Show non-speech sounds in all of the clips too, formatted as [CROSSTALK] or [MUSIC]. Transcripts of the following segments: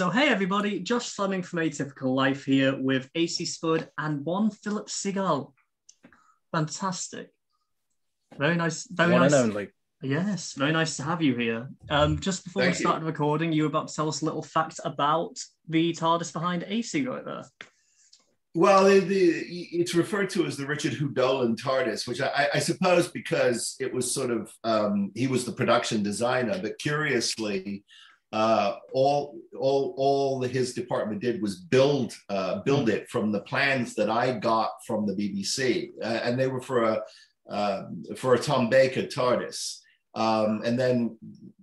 So, hey everybody, Josh Fleming from Atypical Life here with AC Spud and one Philip Segal. Fantastic. Very nice. Very One nice. and only. Yes, very nice to have you here. Um, just before Thank we you. started recording, you were about to tell us a little fact about the TARDIS behind AC right there. Well, the, the, it's referred to as the Richard Hudolin TARDIS, which I, I suppose because it was sort of um, he was the production designer, but curiously, uh, all all all his department did was build uh, build it from the plans that I got from the BBC, uh, and they were for a um for a Tom Baker TARDIS. Um, and then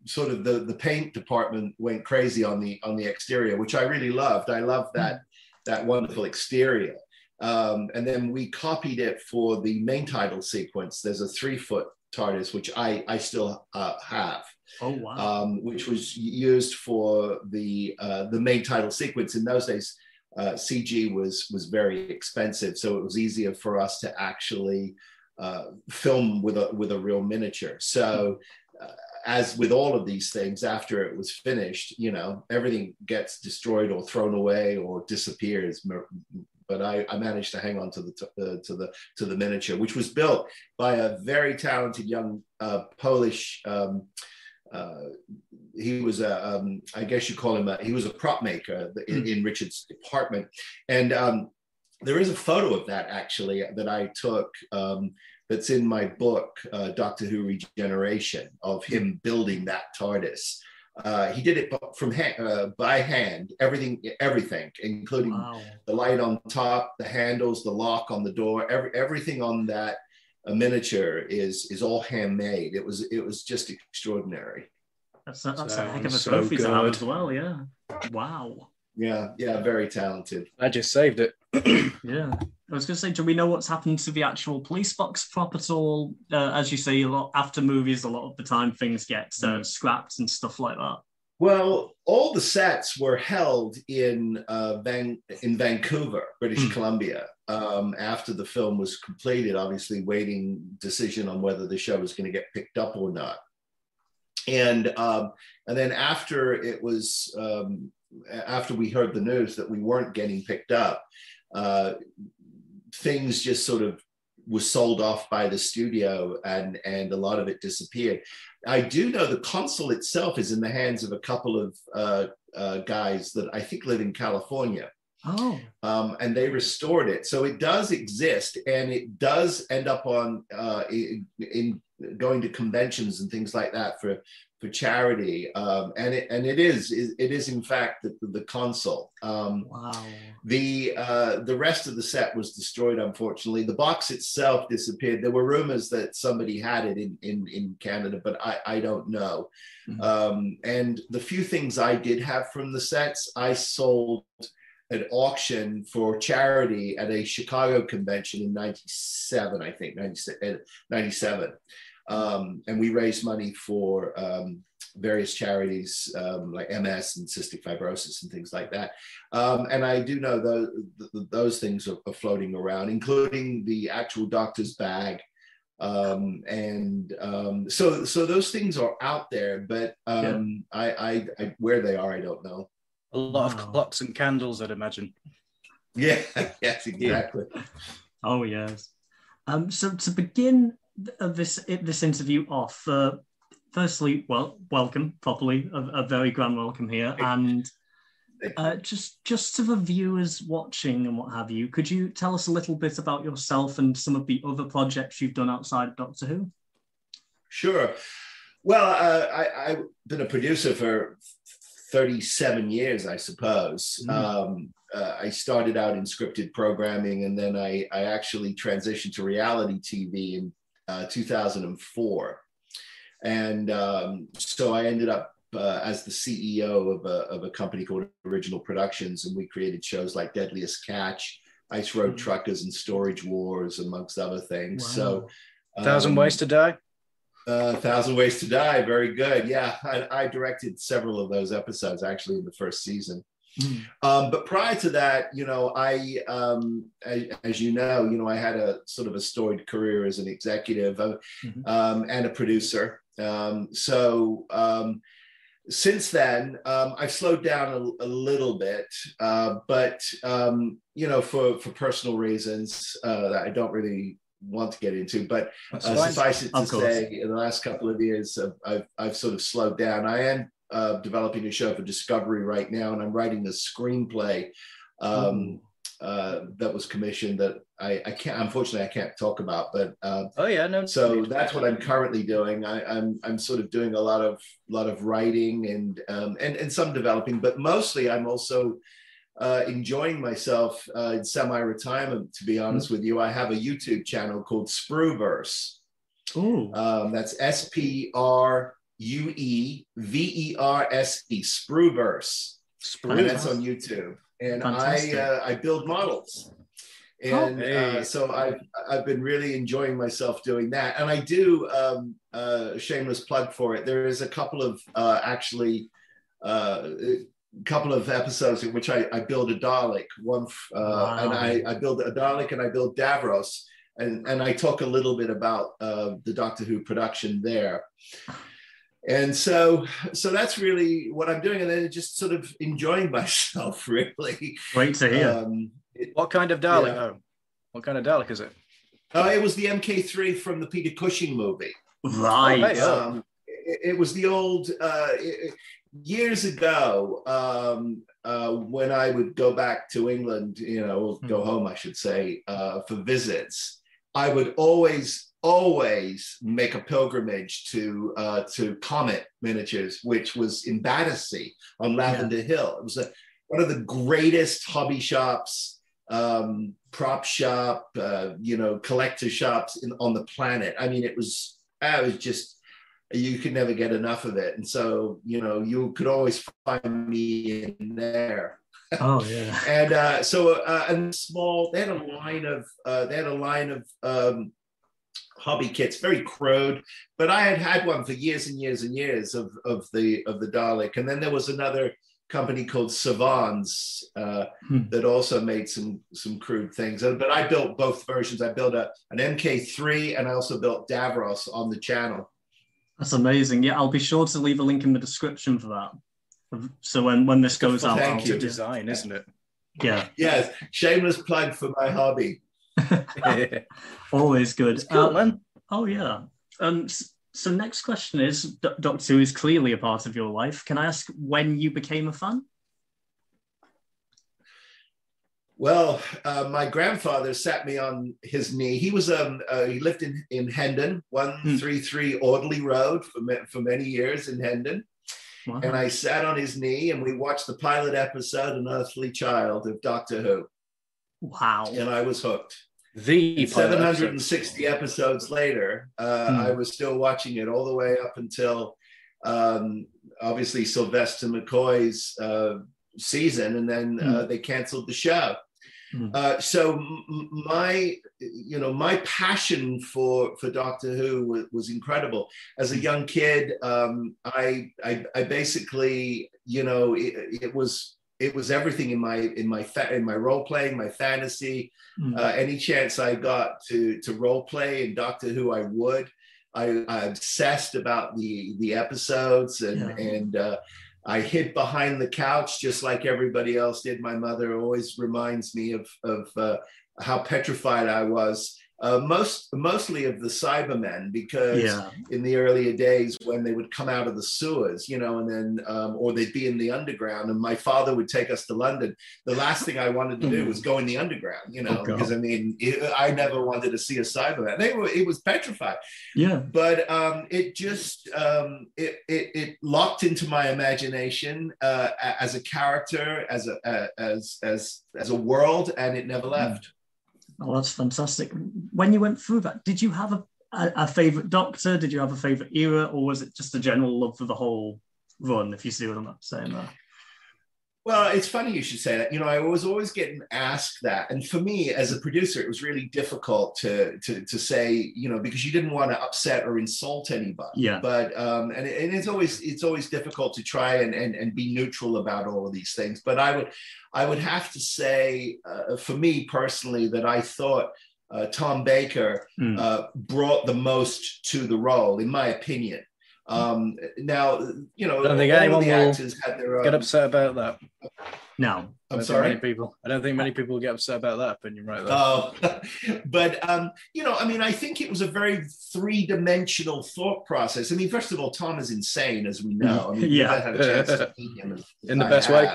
sort of the the paint department went crazy on the on the exterior, which I really loved. I loved that that wonderful exterior. Um, and then we copied it for the main title sequence. There's a three foot TARDIS, which I, I still uh, have, Oh wow. um, which was used for the, uh, the main title sequence. In those days, uh, CG was, was very expensive. So it was easier for us to actually uh, film with a, with a real miniature. So uh, as with all of these things, after it was finished, you know, everything gets destroyed or thrown away or disappears. But I, I managed to hang on to the uh, to the to the miniature, which was built by a very talented young uh, Polish. Um, uh, he was a, um, I guess you call him a, he was a prop maker in, in Richard's department, and um, there is a photo of that actually that I took. Um, that's in my book, uh, Doctor Who Regeneration, of him building that TARDIS. Uh, he did it from ha- uh, by hand, everything, everything, including wow. the light on top, the handles, the lock on the door, every, everything on that uh, miniature is is all handmade. It was it was just extraordinary. That's a, that's a heck of a Sounds so trophy to have as well. Yeah. Wow. Yeah, yeah, very talented. I just saved it. [CLEARS THROAT] Yeah. I was going to say, do we know what's happened to the actual police box prop at all? Uh, as you say, a lot after movies, a lot of the time things get uh, scrapped and stuff like that. Well, all the sets were held in uh, Van in Vancouver, British Hmm. Columbia. Um, after the film was completed, obviously waiting decision on whether the show was going to get picked up or not. And um, and then after it was um, after we heard the news that we weren't getting picked up, uh, things just sort of was sold off by the studio, and and a lot of it disappeared. I do know the console itself is in the hands of a couple of uh, uh, guys that I think live in California, Oh. um, and they restored it. So it does exist, and it does end up on uh, in, in going to conventions and things like that for for charity. Um, and it and it is it is in fact the, the console. Um, Wow. the uh, the rest of the set was destroyed, unfortunately. The box itself disappeared. There were rumors that somebody had it in in, in Canada, but I, I don't know. Mhm. Um, and the few things I did have from the sets, I sold at auction for charity at a Chicago convention in 97, I think, 96 uh, 97. Um, and we raised money for um, various charities um, like MS and cystic fibrosis and things like that. Um, and I do know those, those things are, are floating around, including the actual doctor's bag. Um, and um, so, so those things are out there, but um, I, I, I, where they are, I don't know. A lot Wow. of clocks and candles, I'd imagine. [LAUGHS] Yeah, yes, exactly. [LAUGHS] Oh yes. Um, so to begin th- uh, this this interview off, uh, firstly, well, welcome properly, a, a very grand welcome here, and uh, just just to the viewers watching and what have you, could you tell us a little bit about yourself and some of the other projects you've done outside of Doctor Who? Sure. Well, uh, I, I've been a producer for 37 years, I suppose. Mm. Um, uh, I started out in scripted programming and then I, I actually transitioned to reality TV in uh, 2004. And um, so I ended up uh, as the CEO of a, of a company called Original Productions, and we created shows like Deadliest Catch, Ice Road Mm. Truckers, and Storage Wars, amongst other things. So, Thousand um, Ways to Die. uh, Thousand Ways to Die. Very good. Yeah, I, I directed several of those episodes actually in the first season. Mm. Um, but prior to that, you know, I, um, as, as you know, you know, I had a sort of a storied career as an executive uh, Mhm. um, and a producer. Um, so um, since then, um, I've slowed down a, a little bit, uh, but um, you know, for for personal reasons uh, that I don't really want to get into. But uh, suffice it to say, in the last couple of years, I've, I've, I've sort of slowed down. I am uh, developing a show for Discovery right now, and I'm writing a screenplay um, uh, that was commissioned that I, I, can't. Unfortunately, I can't talk about. But uh, oh yeah, no. So that's what I'm currently doing. I, am I'm, I'm sort of doing a lot of lot of writing and um, and and some developing, but mostly I'm also uh, enjoying myself uh, in semi-retirement. To be honest mm-hmm. with you, I have a YouTube channel called Sprueverse. Oh, um, that's S P R U E V E R S E Sprueverse. Sprueverse. And that's on YouTube. And Fantastic. I uh, I build models. Oh, and oh, so I've I've been really enjoying myself doing that, and I do um, uh, shameless plug for it. There is a couple of uh, actually uh, couple of episodes in which I, I build a Dalek, one, uh, wow. and I, I build a Dalek and I build Davros, and, and I talk a little bit about uh, the Doctor Who production there. And so, so that's really what I'm doing, and then just sort of enjoying [LAUGHS] myself, really. Great to hear. Um, it, what kind of Dalek? Yeah. Oh, what kind of Dalek is it? Uh, it was the MK3 from the Peter Cushing movie. Right. Oh, um, it, it, was the old. Uh, it, years ago, um, uh, when I would go back to England, you know, go hmm. home, I should say, uh, for visits, I would always, always make a pilgrimage to uh, to Comet Miniatures, which was in Battersea on Lavender yeah. Hill. It was a, one of the greatest hobby shops, um, prop shop, uh, you know, collector shops in, on the planet. I mean, it was, I was just you could never get enough of it. And so, you know, you could always find me in there. Oh yeah. [LAUGHS] and uh, so, uh, and small, they had a line of, uh, they had a line of um, hobby kits, very crude, but I had had one for years and years and years of, of the, of the Dalek. And then there was another company called Sevans uh, hmm. that also made some some crude things. But I built both versions. I built a an MK3 and I also built Davros on the channel. That's amazing. Yeah, I'll be sure to leave a link in the description for that. So when when this goes out, thank you. Design, isn't it? Yeah. Yes. Shameless plug for my hobby. [LAUGHS] Always good. Cool, uh, man. Oh yeah. Um. So next question is: D- Doctor Who is clearly a part of your life. Can I ask when you became a fan? Well, uh, my grandfather sat me on his knee. He was um uh, he lived in in Hendon, one three three hmm. Audley Road for for many years in Hendon. Wow. And I sat on his knee and we watched the pilot episode, An Unearthly Child of Doctor Who. Wow! And I was hooked. The 760 episode. episodes later, uh, hmm. I was still watching it all the way up until um, obviously Sylvester McCoy's uh, season, and then uh, hmm. they canceled the show. Mm. Uh, so my, you know, my passion for for Doctor Who was, was incredible. As a hmm. young kid, um, I, I, I basically, you know, it, it, was it was everything in my in my fa- in my role playing, my fantasy. Mm. Uh, any chance I got to to role play in Doctor Who, I would. I, I obsessed about the the episodes and yeah. and uh, I hid behind the couch just like everybody else did. My mother always reminds me of, of uh, how petrified I was uh, most mostly of the Cybermen because yeah. in the earlier days when they would come out of the sewers, you know, and then um, or they'd be in the underground, and my father would take us to London. The last thing I wanted to do was go in the underground, you know, oh, because I mean, it, I never wanted to see a Cyberman. They were it was petrified. Yeah, but um, it just um, it, it, it locked into my imagination uh, as a character, as a uh, as as as a world, and it never hmm. left. Oh, that's fantastic. When you went through that, did you have a, a, a favorite doctor? Did you have a favorite era, or was it just a general love for the whole run? If you see what I'm saying there. Well, it's funny you should say that. You know, I was always getting asked that, and for me as a producer, it was really difficult to to to say, you know, because you didn't want to upset or insult anybody. Yeah. But um, and, and it's always it's always difficult to try and, and and be neutral about all of these things. But I would I would have to say, uh, for me personally, that I thought uh, Tom Baker mm. uh, brought the most to the role, in my opinion. Um, now, you know, I don't think anyone the will actors had their own. Get upset about that. No. I I'm sorry. Many people. I don't think many people get upset about that opinion right there. Oh, [LAUGHS] but um, you know, I mean, I think it was a very three-dimensional thought process. I mean, first of all, Tom is insane, as we know. I mean, Yeah. I've had a chance to meet him as- In the I best way.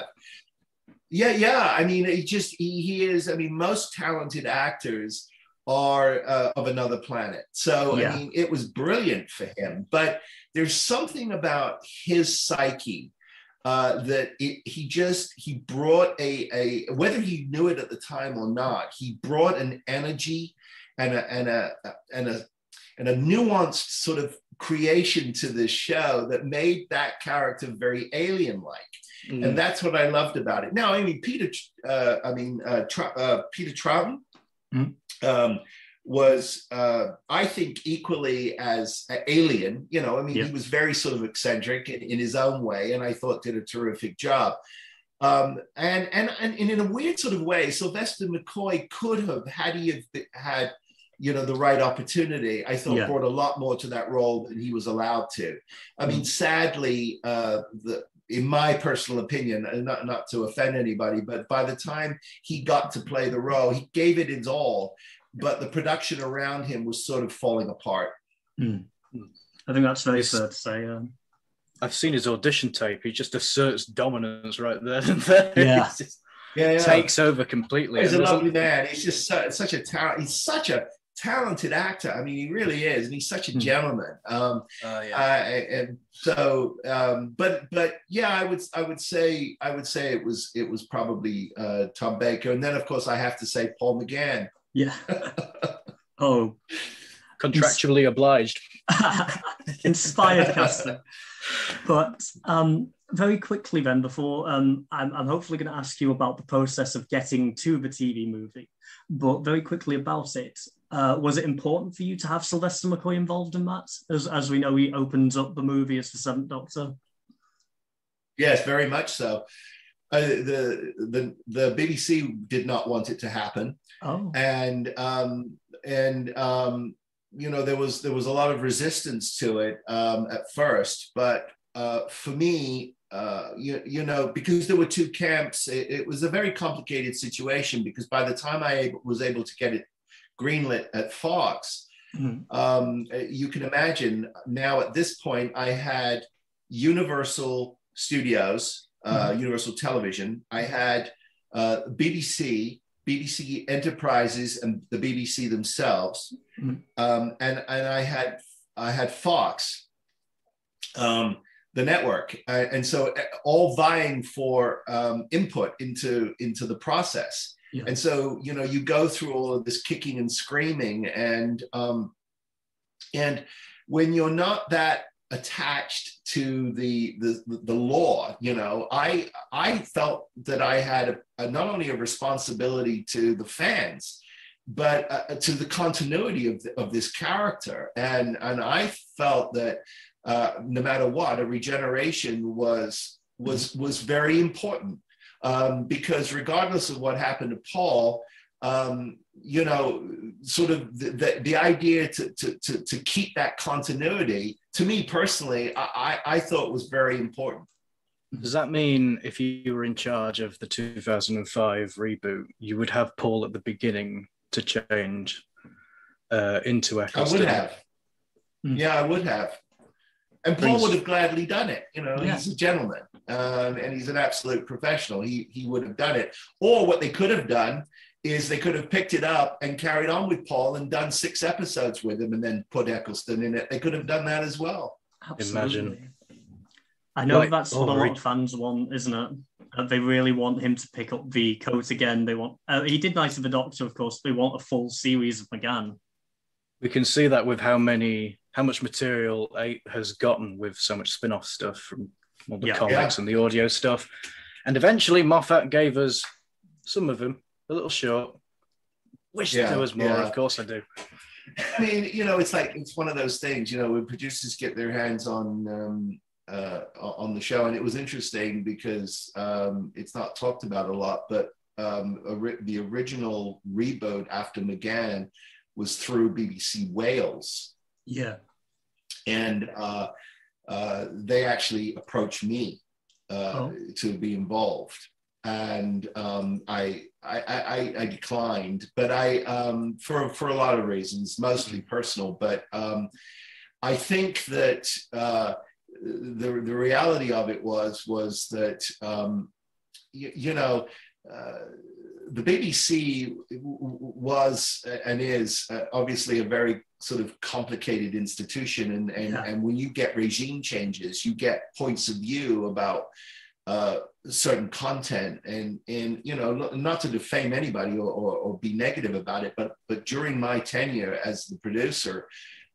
Yeah, yeah. I mean, he just he, he is. I mean, most talented actors are uh, of another planet. So Yeah. I mean, it was brilliant for him. But there's something about his psyche uh, that it, he just he brought a a whether he knew it at the time or not, he brought an energy and a and a and a and a nuanced sort of creation to this show that made that character very alien-like Mm. and that's what I loved about it. Now, I mean, Peter, uh, I mean, uh, Tr- uh, Peter Troughton Mhm. Um, was, uh, I think, equally as alien. You know, I mean, Yeah. he was very sort of eccentric in, in his own way, and I thought did a terrific job. Um, and, and and and in a weird sort of way, Sylvester McCoy could have, had he have had, you know, the right opportunity, I thought Yeah. brought a lot more to that role than he was allowed to. I mean, sadly, uh, the in my personal opinion, and not, not to offend anybody, but by the time he got to play the role, he gave it his all, but the production around him was sort of falling apart. I think that's very It's- fair to say. Um, I've seen his audition tape. He just asserts dominance right there [LAUGHS] and there. Yeah. He just Yeah, takes over completely. He's a lovely man. He's just su- such a talent. He's such a talented actor. I mean, he really is, and he's such a Hmm. gentleman. Um, Uh, yeah. uh, and so, um, but but yeah, I would I would say I would say it was it was probably uh, Tom Baker, and then of course I have to say Paul McGann. yeah. [LAUGHS] oh, Contractually obliged. [LAUGHS] inspired casting. But um, very quickly, then, before um, I'm, I'm hopefully going to ask you about the process of getting to the TV movie, but very quickly about it. Uh, was it important for you to have Sylvester McCoy involved in that? As, as we know, he opens up the movie as the Seventh Doctor. Yes, very much so. Uh, the the the BBC did not want it to happen. Oh, and um, and um, you know there was there was a lot of resistance to it um, at first, but uh, for me, uh, you, you know, because there were two camps, it, it was a very complicated situation. Because by the time I was able to get it greenlit at Fox, Mhm. um, you can imagine now at this point I had Universal Studios, uh, Universal Television. I had uh, BBC, BBC Enterprises, and the BBC themselves, Mhm. um, and and I had I had Fox, um, the network, uh, and so uh, all vying for um, input into into the process. Yeah. And so you know you go through all of this kicking and screaming, and um, and when you're not that attached to the, the the law you know i i felt that i had a, a, not only a responsibility to the fans but uh, to the continuity of, the, of this character and and i felt that uh, no matter what a regeneration was was was very important um, because regardless of what happened to paul um, you know, sort of the, the, the idea to, to, to, to, keep that continuity, to me personally, I, I thought was very important. Does that mean if you were in charge of the 2005 reboot, you would have Paul at the beginning to change uh, into Eccleston? I would have. Hmm. Yeah, I would have. And Paul Brings- would have gladly done it. You know, Yeah. he's a gentleman um, and he's an absolute professional. He, he would have done it. Or what they could have done is they could have picked it up and carried on with Paul and done six episodes with him and then put Eccleston in it. They could have done that as well. absolutely. I know Right. that's Oh, what a lot of fans want, isn't it? Uh, they really want him to pick up the coat again. They want. Uh, he did Night of the Doctor, of course. They want a full series of McGann. We can see that with how many, how much material Eight has gotten with so much spin-off stuff from all the Yeah. comics and the audio stuff. And eventually Moffat gave us some of them, a little short. Wish Yeah, there was more, yeah. of course I do. I mean, you know, it's like it's one of those things. You know, when producers get their hands on um, uh, on the show, and it was interesting because um, it's not talked about a lot, but um, ori- the original reboot after McGann was through BBC Wales, Yeah. and uh, uh, they actually approached me uh, oh. to be involved, and um, I, I, I, I, declined. But I um, for for a lot of reasons, mostly personal. But um, I think that uh, the the reality of it was was that um, you, you know. The BBC was and is uh, obviously a very sort of complicated institution, and and, yeah. and when you get regime changes, you get points of view about uh, certain content, and and you know not to defame anybody or, or, or be negative about it, but but during my tenure as the producer.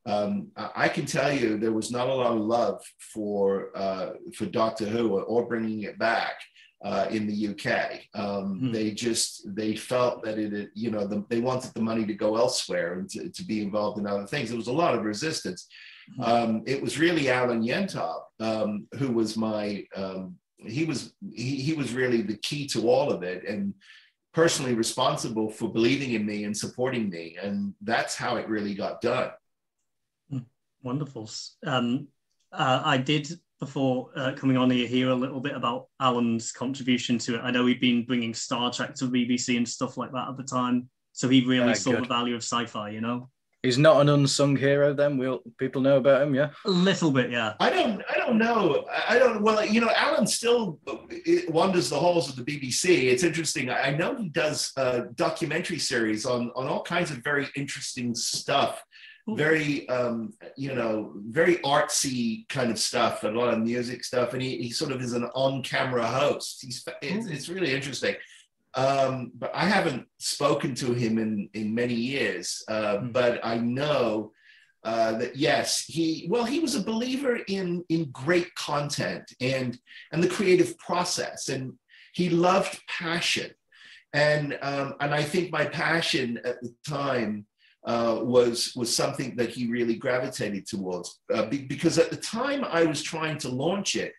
Um, I can tell you there was not a lot of love for uh, for Doctor Who or, or bringing it back uh, in the UK. Um, hmm. They just they felt that it, you know, the, they wanted the money to go elsewhere and to, to, be involved in other things. There was a lot of resistance. Hmm. Um, it was really Alan Yentob um, who was my um, he was he, he was really the key to all of it and personally responsible for believing in me and supporting me and that's how it really got done hmm. wonderful um, uh, i did before uh, coming on here hear a little bit about Alan's contribution to it. I know he'd been bringing Star Trek to BBC and stuff like that at the time, so he really uh, saw good. the value of sci-fi. You know, he's not an unsung hero. Then we'll people know about him, yeah. A little bit, yeah. I don't, I don't know. I don't. Well, you know, Alan still wanders the halls of the BBC. It's interesting. I know he does a documentary series on on all kinds of very interesting stuff very um, you know very artsy kind of stuff and a lot of music stuff. And he, he sort of is an on-camera host. He's it's, it's really interesting. Um, but i haven't spoken to him in in many years uh, mm. but i know uh, that yes he well he was a believer in in great content and and the creative process. And he loved passion. And um, and i think my passion at the time uh, was was something that he really gravitated towards uh, be, because at the time I was trying to launch it,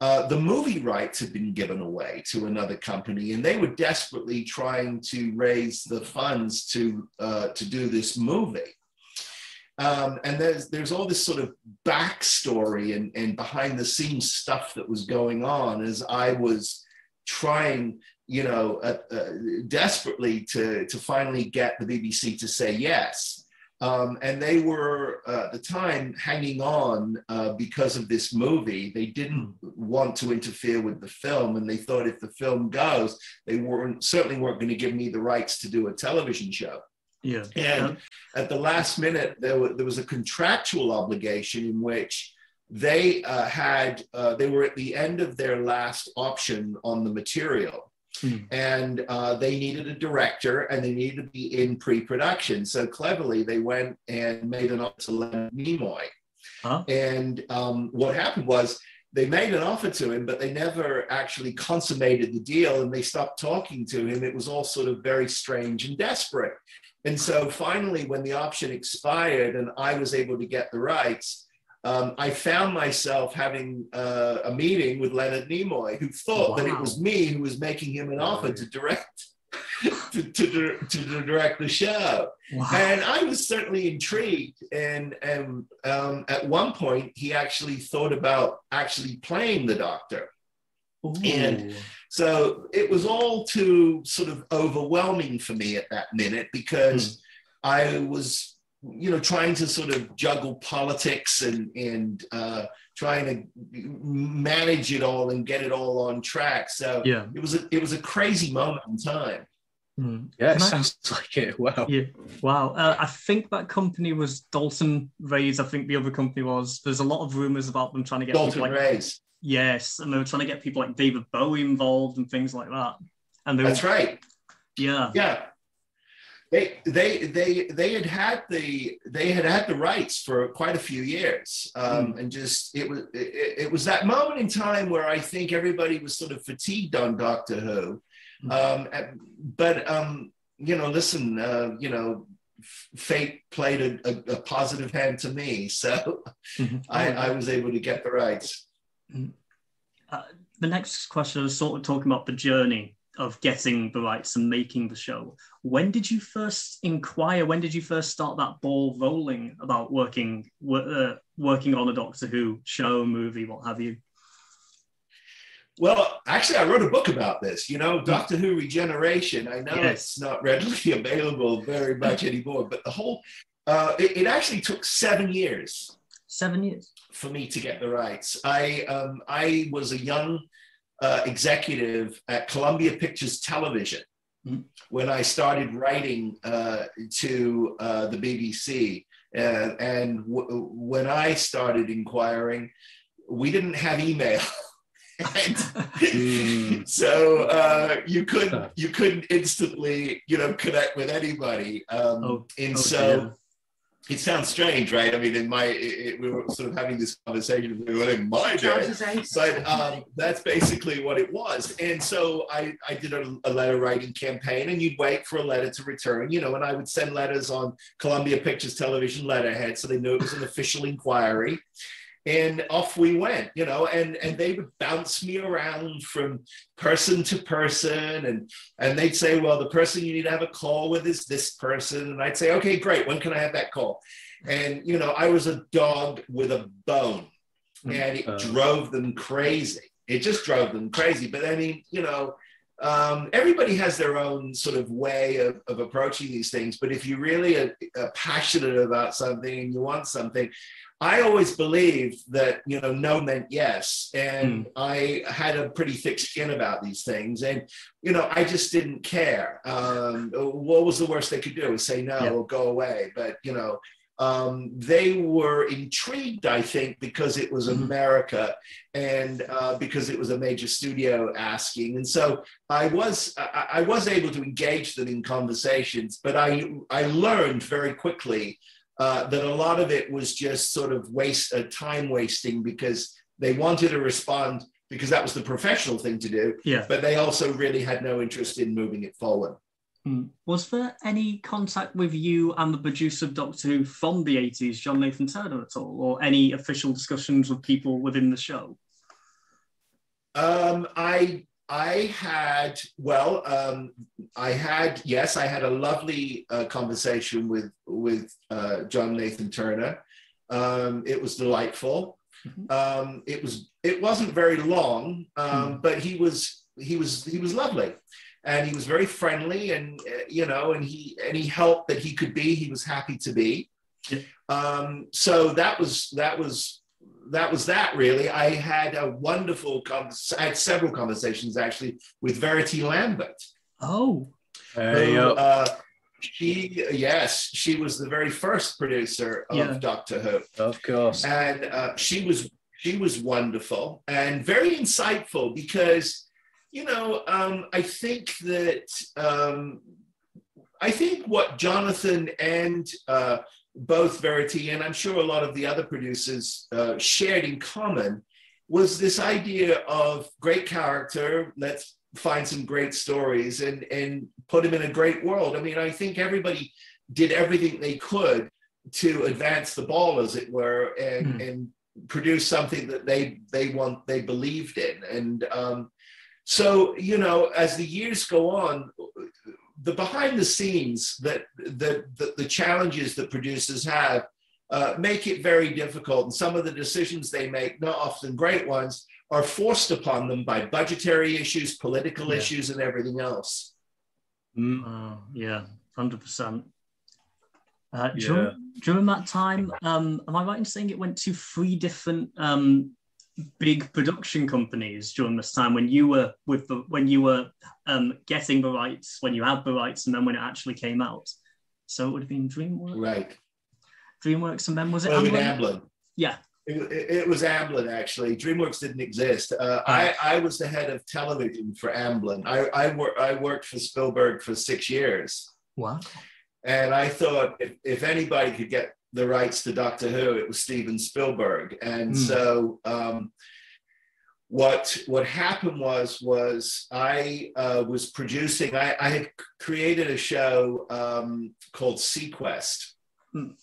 uh, the movie rights had been given away to another company, and they were desperately trying to raise the funds to uh, to do this movie. Um, and there's there's all this sort of backstory and, and behind the scenes stuff that was going on as I was trying you know, uh, uh, desperately to, to finally get the BBC to say yes. Um, and they were uh, at the time hanging on uh, because of this movie. They didn't want to interfere with the film, and they thought if the film goes, they weren't certainly weren't going to give me the rights to do a television show. Yeah. And at the last minute, there, were, there was a contractual obligation in which they uh, had uh, they were at the end of their last option on the material Mm. And uh, they needed a director and they needed to be in pre production. So cleverly, they went and made an offer to Leonard Nimoy. Huh? And um, what happened was they made an offer to him, but they never actually consummated the deal and they stopped talking to him. It was all sort of very strange and desperate. And so finally, when the option expired and I was able to get the rights, um, I found myself having uh, a meeting with Leonard Nimoy, who thought wow. that it was me who was making him an offer to direct [LAUGHS] to, to, to, direct the show. Wow. And I was certainly intrigued. And, and um, at one point, he actually thought about actually playing the Doctor. Ooh. And so it was all too sort of overwhelming for me at that minute because mm. I was you know, trying to sort of juggle politics and and uh, trying to manage it all and get it all on track. So yeah, it was a it was a crazy moment in time. Mm. Yeah, it sounds [LAUGHS] like it. Wow. Yeah. Wow. Uh, I think that company was Dalton Rays. I think the other company was. There's a lot of rumors about them trying to get Dalton like, Rays. Yes, and they were trying to get people like David Bowie involved and things like that. And that's were, right. Yeah. Yeah they they they they had had the they had had the rights for quite a few years um, mm. and just it was it, it, was that moment in time where i think everybody was sort of fatigued on doctor who mm. um, but um, you know listen uh, you know fate played a, a, a, positive hand to me [LAUGHS] so mm-hmm. I, I, was able to get the rights mm. uh, the next question is sort of talking about the journey of getting the rights and making the show. When did you first inquire? When did you first start that ball rolling about working uh, working on a Doctor Who show, movie, what have you? Well, actually, I wrote a book about this. You know, Doctor Who Regeneration. I know yes. it's not readily [LAUGHS] available very much [LAUGHS] anymore, but the whole uh, it, it, actually took seven years. Seven years for me to get the rights. I um, I was a young uh, executive at Columbia Pictures Television mm-hmm. when I started writing uh, to uh, the BBC. Uh, and w- when I started inquiring, we didn't have email. [LAUGHS] mm. [LAUGHS] so uh, you couldn't you couldn't instantly you know connect with anybody um, oh, and so it sounds strange, right? I mean, in my, it, it, we were sort of having this conversation in my day, but um, that's basically what it was. And so I, I did a, a, letter writing campaign, and you'd wait for a letter to return, you know, and I would send letters on Columbia Pictures Television letterhead, so they knew it was an official inquiry and off we went you know and and they would bounce me around from person to person. And and they'd say well the person you need to have a call with is this person. And i'd say okay great. When can i have that call? And you know i was a dog with a bone mm, and it uh, drove them crazy. It just drove them crazy. But i mean you know um, everybody has their own sort of way of, of approaching these things. But if you really are, are passionate about something and you want something I always believed that you know no meant yes, and mm. I had a pretty thick skin about these things, and you know I just didn't care. Um, what was the worst they could do? Was say no yeah. or go away. But you know um, they were intrigued, I think, because it was mm America and uh, because it was a major studio asking. And so I was I, I was able to engage them in conversations, but I I learned very quickly uh, that a lot of it was just sort of waste uh, time wasting because they wanted to respond because that was the professional thing to do. Yeah. But they also really had no interest in moving it forward. Hmm. Was there any contact with you and the producer of Doctor Who from the 80s, John Nathan Turner, at all, or any official discussions with people within the show? Um, I I had, well, um, I had, yes, I had a lovely uh, conversation with, with uh, John Nathan Turner. Um, it was delightful. Mm-hmm. Um, it was, it wasn't very long, mm. but he was, he was, he was lovely and he was very friendly and, uh, you know, and he, any help that he could be, he was happy to be. Yeah. Um, so that was, that was that was that really. I had a wonderful, I had several conversations actually with Verity Lambert. Oh, hey, who, uh, she yes, she was the very first producer of yeah. Doctor Who, of course, and uh, she was she was wonderful and very insightful because you know um, I think that um, I think what Jonathan and uh, both Verity and I'm sure a lot of the other producers uh, shared in common was this idea of great character. Let's find some great stories and and put them in a great world. I mean, I think everybody did everything they could to advance the ball, as it were, and mm. and produce something that they they want they believed in. And um, so, you know, as the years go on, the behind the scenes that the, the, the challenges that producers have uh, make it very difficult. And some of the decisions they make, not often great ones, are forced upon them by budgetary issues, political yeah. issues, and everything else. Mm. Uh, yeah, 100%. Uh, yeah. during, during, that time, um, am I right in saying it went to three different um, big production companies during this time when you were with the when you were um, getting the rights when you had the rights and then when it actually came out so it would have been dreamworks right dreamworks and then was it well, Amblin? Amblin? yeah it, it, was Amblin actually. DreamWorks didn't exist. Uh, I, I was the head of television for Amblin. I I, wor- I worked for Spielberg for six years. Wow. And I thought if, if anybody could get the rights to Doctor Who, it was Steven Spielberg. And mm. so um, what what happened was was I uh, was producing. I, I, had created a show um, called seaQuest, mm.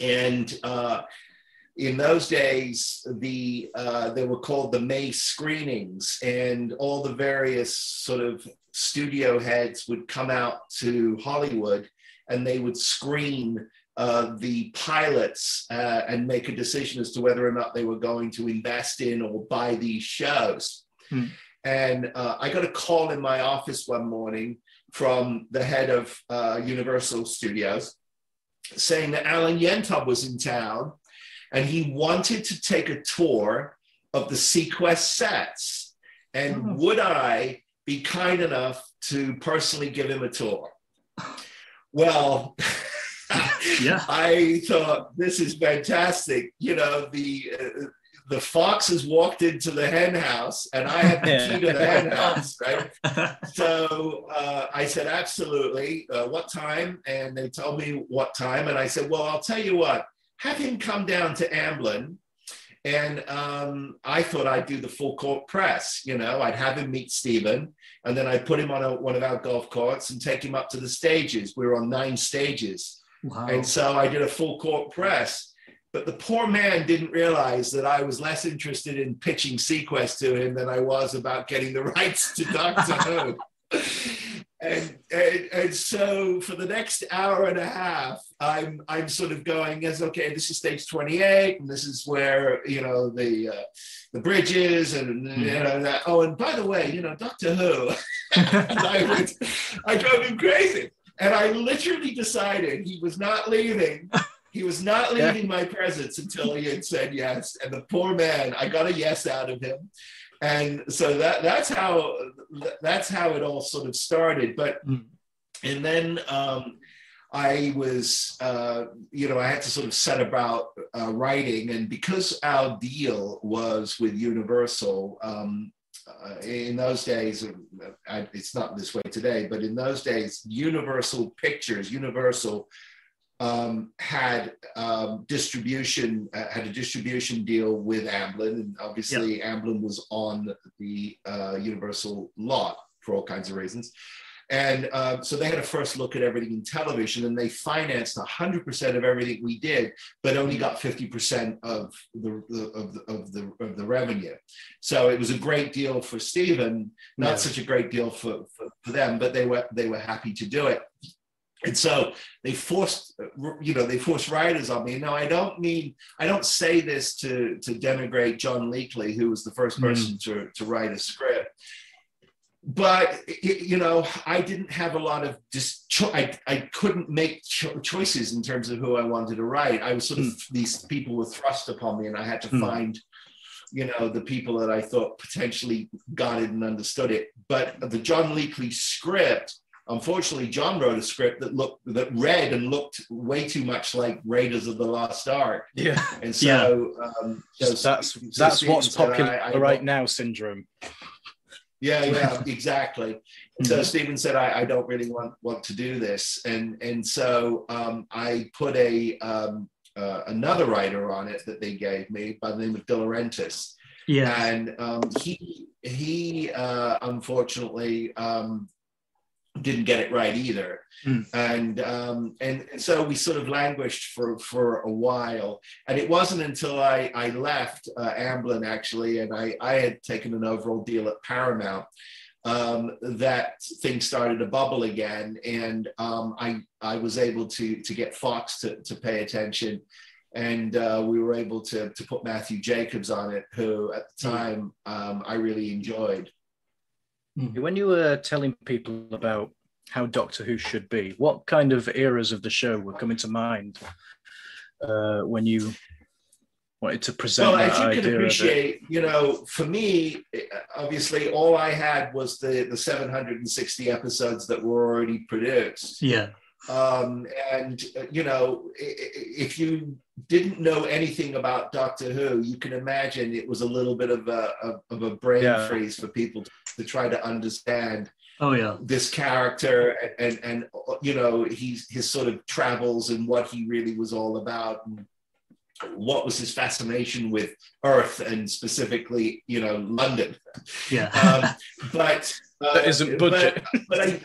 and uh, in those days, the uh, they were called the May screenings, and all the various sort of studio heads would come out to Hollywood and they would screen uh, the pilots uh, and make a decision as to whether or not they were going to invest in or buy these shows. Hmm. And uh, I got a call in my office one morning from the head of uh, Universal Studios saying that Alan Yentob was in town and he wanted to take a tour of the seaQuest sets. And oh. would I be kind enough to personally give him a tour? Well, [LAUGHS] yeah. I thought this is fantastic. You know, the uh, the foxes walked into the hen house and I have the key to the hen house, right? [LAUGHS] so uh, I said, absolutely. Uh, what time? And they told me what time. And I said, well, I'll tell you what, have him come down to Amblin. And um, I thought I'd do the full court press. You know, I'd have him meet Steven, and then I'd put him on a, one of our golf courts and take him up to the stages. We were on nine stages. Wow. And so I did a full court press. But the poor man didn't realize that I was less interested in pitching seaQuest to him than I was about getting the [LAUGHS] rights to Doctor [LAUGHS] Who. And, and, and so for the next hour and a half, I'm I'm sort of going as okay, this is stage 28, and this is where you know the uh, the bridges and mm-hmm. you know that. Oh, and by the way, you know Doctor Who. [LAUGHS] I, [LAUGHS] would, I drove him crazy, and I literally decided he was not leaving he was not leaving yeah. my presence until he had said yes. And the poor man, I got a yes out of him. And so that that's how that's how it all sort of started. But mm. and then um, I was, uh, you know, I had to sort of set about uh, writing, and because our deal was with Universal, um, uh, in those days, I, it's not this way today, but in those days, Universal Pictures, Universal um, had um, distribution uh, had a distribution deal with Amblin, and obviously. Amblin was on the uh, Universal lot for all kinds of reasons. And uh, so they had a first look at everything in television, and they financed 100% of everything we did, but only got 50% of the, the, of the of the of the revenue. So it was a great deal for Stephen, not yeah. such a great deal for, for, for them, but they were they were happy to do it and so they forced you know they forced writers on me now i don't mean i don't say this to to denigrate john leekley who was the first hmm. person mm. to, to write a script but you know i didn't have a lot of just cho- I, I couldn't make cho- choices in terms of who i wanted to write i was sort of mm. these people were thrust upon me and i had to mm. find you know the people that i thought potentially got it and understood it but the john leekley script Unfortunately, John wrote a script that looked that read and looked way too much like Raiders of the Lost Ark. Yeah, and so, yeah. Um, so that's so that's what's popular I, I, right now syndrome. Yeah, yeah, [LAUGHS] exactly. so mm-hmm. Steven said, I, I, don't really want want to do this, and and so um, I put a um, uh, another writer on it that they gave me by the name of DeLaurentis. Yeah, and um, he he uh, unfortunately um, didn't get it right either. Mm. And um, and so we sort of languished for for a while. And it wasn't until I I left uh, Amblin actually, and I I had taken an overall deal at Paramount. Um, that things started to bubble again, and um, I I was able to to get Fox to to pay attention, and uh, we were able to to put Matthew Jacobs on it, who at the hmm. time um, I really enjoyed. Mm-hmm. When you were telling people about how Doctor Who should be, what kind of eras of the show were coming to mind uh, when you wanted to present well, as you can appreciate, you know, for me, obviously, all I had was the the 760 episodes that were already produced. Yeah. Um, and uh, you know, if you didn't know anything about Doctor Who, you can imagine it was a little bit of a of, of a brain yeah. freeze for people to, to, try to understand. Oh yeah, this character and, and and you know he's his sort of travels and what he really was all about and what was his fascination with Earth and specifically you know London. Yeah, [LAUGHS] um, but uh, that isn't budget. But, but I,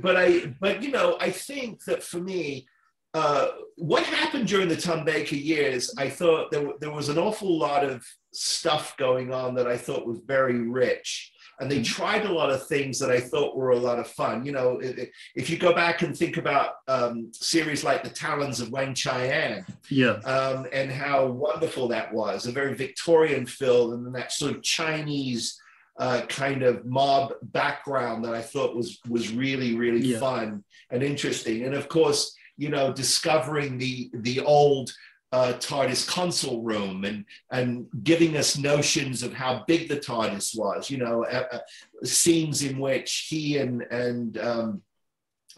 but I, but you know, I think that for me, uh, what happened during the Tom Baker years, I thought there, there was an awful lot of stuff going on that I thought was very rich. And they tried a lot of things that I thought were a lot of fun. You know, if you go back and think about um, series like The Talons of Weng-Chiang, yeah, um, and how wonderful that was, a very Victorian film, and that sort of Chinese uh, kind of mob background that I thought was was really really yeah. fun and interesting, and of course, you know, discovering the the old uh, TARDIS console room and and giving us notions of how big the TARDIS was. You know, uh, uh, scenes in which he and and um,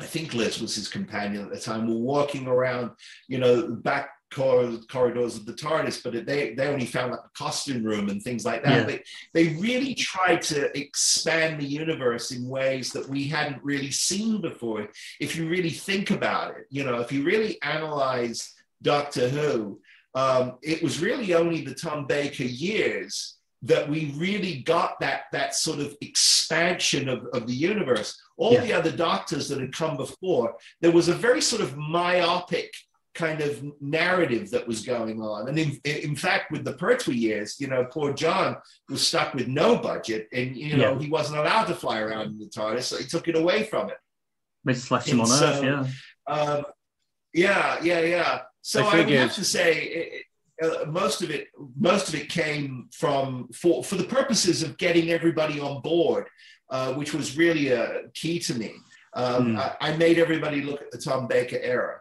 I think Liz was his companion at the time were walking around, you know, back corridors of the TARDIS, but they they only found like a costume room and things like that. Yeah. They they really tried to expand the universe in ways that we hadn't really seen before. If you really think about it, you know, if you really analyze Doctor Who, um, it was really only the Tom Baker years that we really got that that sort of expansion of, of the universe. All yeah. the other doctors that had come before, there was a very sort of myopic kind of narrative that was going on. And in, in fact, with the Pertwee years, you know, poor John was stuck with no budget and, you know, yeah. he wasn't allowed to fly around in the TARDIS, so he took it away from it. They just left him on so, Earth, yeah. Um, yeah, yeah, yeah. So I, I would have to say it, uh, most of it most of it came from for for the purposes of getting everybody on board, uh, which was really a uh, key to me. Um, mm. I, I, made everybody look at the Tom Baker era.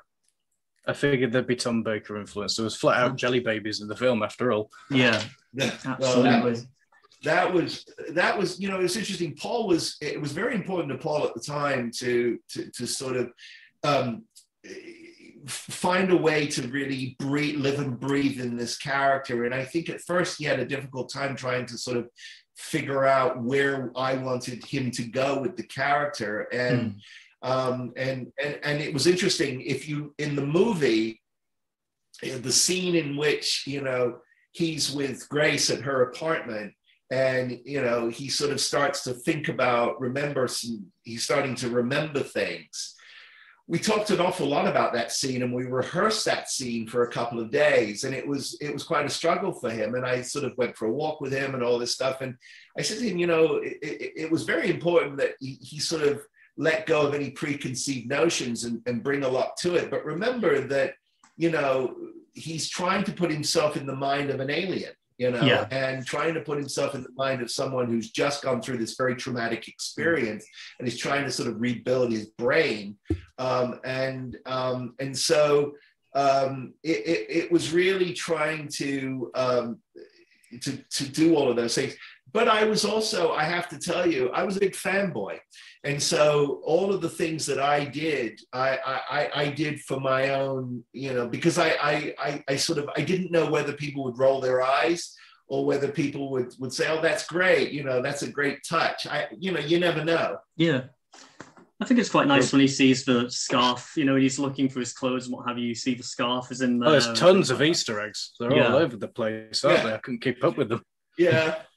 I figured there'd be Tom Baker influence. There was flat out jelly babies in the film, after all. Yeah, absolutely. that, was, that was that was you know it's interesting. Paul was it was very important to Paul at the time to to, to sort of um, find a way to really breathe, live and breathe in this character. And I think at first he had a difficult time trying to sort of figure out where I wanted him to go with the character. And mm. um, and, and and it was interesting. If you in the movie, the scene in which you know he's with Grace at her apartment. And you know he sort of starts to think about remember some, he's starting to remember things we talked an awful lot about that scene and we rehearsed that scene for a couple of days. And it was it was quite a struggle for him. And i sort of went for a walk with him and all this stuff. And i said to him you know it, it, it was very important that he, he, sort of let go of any preconceived notions and, and bring a lot to it. But remember that you know he's trying to put himself in the mind of an alien you know, yeah. and trying to put himself in the mind of someone who's just gone through this very traumatic experience and he's trying to sort of rebuild his brain. Um, and um, and so um, it, it, it, was really trying to, um, to to do all of those things. But I was also, I have to tell you, I was a big fanboy. And so all of the things that I did, I, I, I did for my own, you know, because I, I, I, I sort of, I didn't know whether people would roll their eyes or whether people would, would say, oh, that's great. You know, that's a great touch. I, you know, you never know. Yeah. I think it's quite nice when he sees the scarf, you know, he's looking for his clothes and what have you. You see the scarf is in there. Oh, there's tons of Easter eggs. They're yeah. all over the place, aren't yeah. they? I couldn't keep up with them. Yeah. [LAUGHS]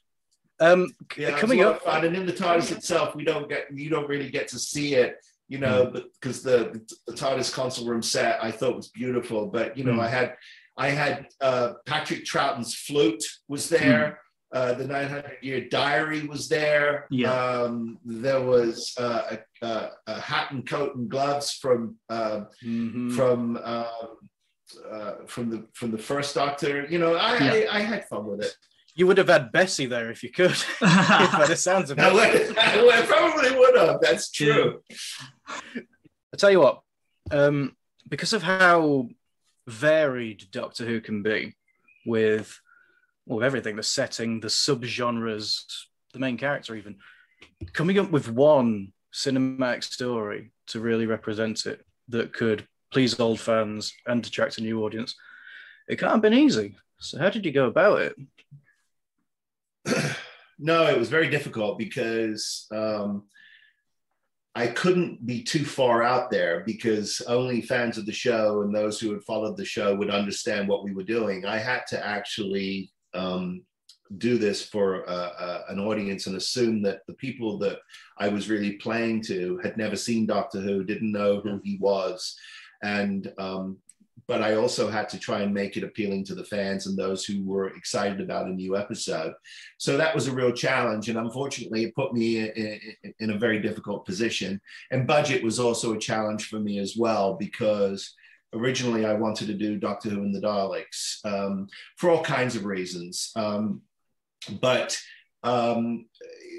Um, yeah, coming up, fun. and in the TARDIS itself, we don't get you don't really get to see it, you know, mm. because the, the TARDIS console room set I thought was beautiful, but you know, mm. I had I had uh, Patrick Troughton's flute was there. Mm. Uh, the 900 year diary was there. Yeah. Um, there was uh, a, a, hat and coat and gloves from uh, mm-hmm. from um, uh, from the from the first Doctor. You know, I, yeah. I, I had fun with it. You would have had Bessie there if you could. [LAUGHS] if by the sounds of it. [LAUGHS] I probably would have. That's true. Yeah. I tell you what, um, because of how varied Doctor Who can be with well, everything, the setting, the subgenres, the main character, even coming up with one cinematic story to really represent it that could please old fans and attract a new audience, it can't have been easy. So, how did you go about it? [CLEARS THROAT] no, it was very difficult because um, I couldn't be too far out there because only fans of the show and those who had followed the show would understand what we were doing. I had to actually um, do this for an audience and assume that the people that I was really playing to had never seen Doctor Who, didn't know who he was, and um, but I also had to try and make it appealing to the fans and those who were excited about a new episode. So that was a real challenge. And unfortunately, it put me in, in, in a very difficult position. And budget was also a challenge for me as well, because originally I wanted to do Doctor Who and the Daleks um, for all kinds of reasons. Um, but um,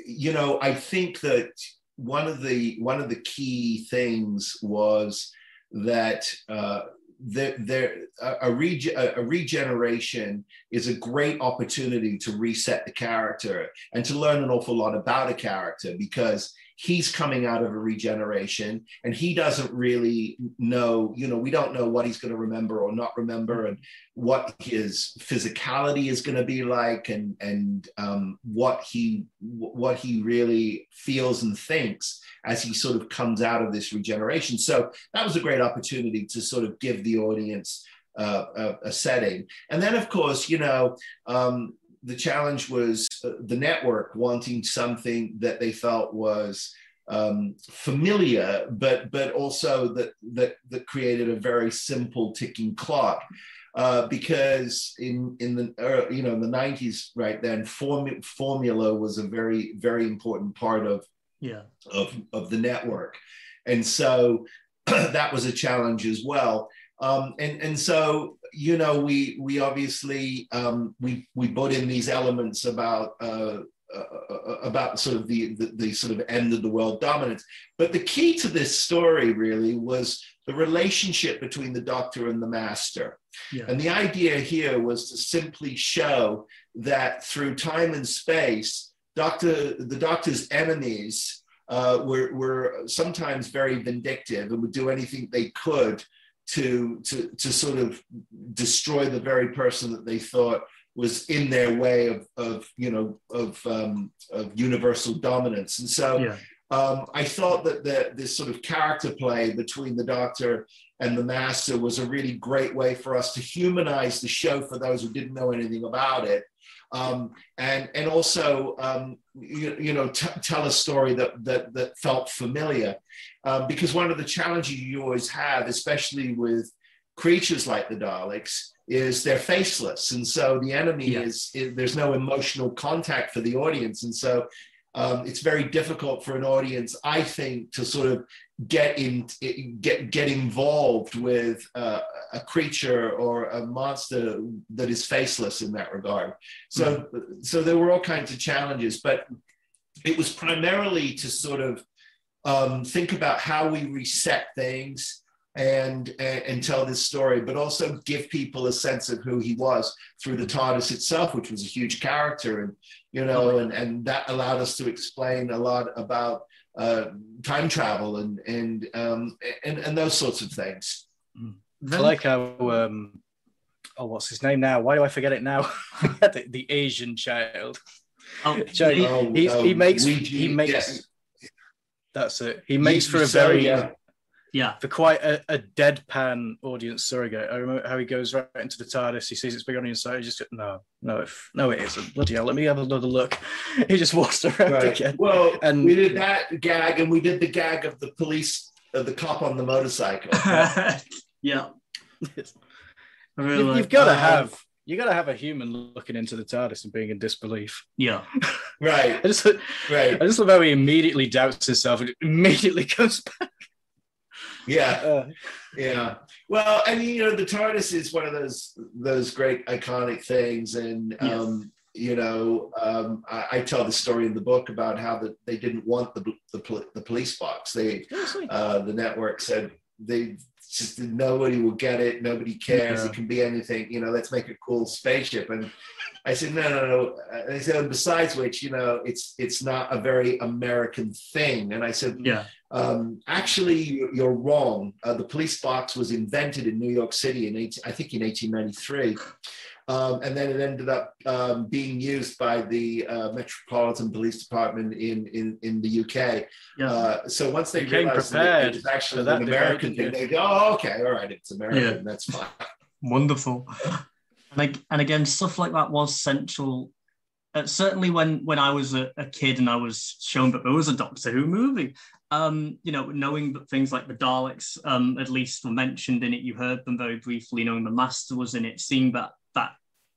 you know, I think that one of the one of the key things was that uh, there, there a, rege- a, regeneration is a great opportunity to reset the character and to learn an awful lot about a character because he's coming out of a regeneration and he doesn't really know you know we don't know what he's going to remember or not remember and what his physicality is going to be like and and um, what he what he really feels and thinks as he sort of comes out of this regeneration. So that was a great opportunity to sort of give the audience uh, a, a, setting. And then of course you know um, the challenge was uh, the network wanting something that they felt was um, familiar, but but also that that that created a very simple ticking clock. Uh, because in in the uh, you know in the 90s right then form, formula was a very very important part of yeah. of of the network. And so [CLEARS THROAT] that was a challenge as well. Um, and and so you know we we obviously um, we we put in these elements about uh, uh, uh, about sort of the, the, the sort of end of the world dominance but the key to this story really was the relationship between the doctor and the master yeah. and the idea here was to simply show that through time and space doctor the doctor's enemies uh, were, were sometimes very vindictive and would do anything they could to, to, to sort of destroy the very person that they thought was in their way of, of you know, of, um, of universal dominance. And so yeah. um, I thought that the, this sort of character play between the doctor and the master was a really great way for us to humanize the show for those who didn't know anything about it. Um, and and also um, you, you, know t- tell a story that that that felt familiar um, because one of the challenges you always have especially with creatures like the daleks is they're faceless and so the enemy yeah. is, is, there's no emotional contact for the audience and so um, it's very difficult for an audience i think to sort of get in get get involved with uh, a creature or a monster that is faceless in that regard so mm-hmm. so there were all kinds of challenges but it was primarily to sort of um, think about how we reset things and, and, and tell this story, but also give people a sense of who he was through the TARDIS itself, which was a huge character, and you know, and and that allowed us to explain a lot about uh, time travel and and um, and and those sorts of things. I like how um, oh, what's his name now? Why do I forget it now? [LAUGHS] the, the, Asian child. Oh, so he, oh, he, he, makes he makes yes. That's it. He makes for a very yeah yeah. For quite a, a, deadpan audience surrogate. I remember how he goes right into the TARDIS. He sees it's big on the inside. He just no, no, if, no, it isn't. Bloody hell! Let me have another look. [LAUGHS] He just walks around right. again. Well, and we did that gag, and we did the gag of the police, of the cop on the motorcycle. [LAUGHS] yeah. you, have got to um, have you got to have a human looking into the TARDIS and being in disbelief. Yeah, [LAUGHS] right. I just, right. I just love how he immediately doubts himself and immediately [LAUGHS] goes back. Yeah, uh, yeah. Well, I mean, you know, the TARDIS is one of those those great iconic things, and um, you know, um, I, I, tell the story in the book about how the, they didn't want the the, the police box. They uh, the network said they just nobody will get it. Nobody cares. Yeah. It can be anything. You know, let's make a cool spaceship. And I said, no, no, no. And they said, besides which, you know, it's it's not a very American thing. And I said, yeah. Um, actually, you're wrong. Uh, the police box was invented in New York City in 18, I think in 1893. Um, and then it ended up um, being used by the uh, Metropolitan Police Department in in, in the UK. Yeah. Uh, so once they realized that it was actually an American thing, they go, "Oh, okay, all right, it's American. Yeah. That's fine." [LAUGHS] Wonderful. And, and again, stuff like that was central uh, certainly when when I was a, a, kid and I was shown that there was a Doctor Who movie, um, you know, knowing that things like the Daleks, um, at least were mentioned in it, you heard them very briefly, knowing the Master was in it, seeing that that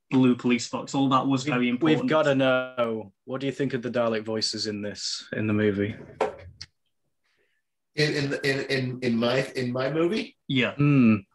blue police box, all that was very important. We've got to know. What do you think of the Dalek voices in this in the movie? In in in in, in my in my movie. Yeah. Mm.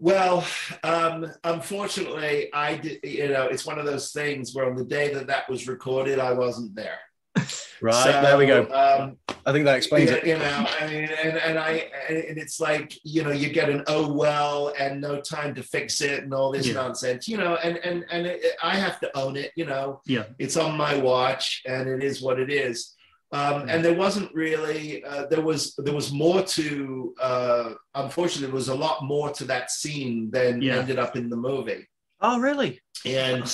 Well, um, unfortunately, I did. You know, it's one of those things where on the day that that was recorded, I wasn't there. [LAUGHS] Right So, there we go. Um, I think that explains you, it. you know, I mean, and, and I and it's like you know, you get an oh well and no time to fix it and all this Yeah. nonsense, you know, and and and it, I have to own it, you know. Yeah. It's on my watch, and it is what it is. Um, and there wasn't really uh, there was there was more to uh, unfortunately there was a lot more to that scene than Yeah. ended up in the movie Oh, really? and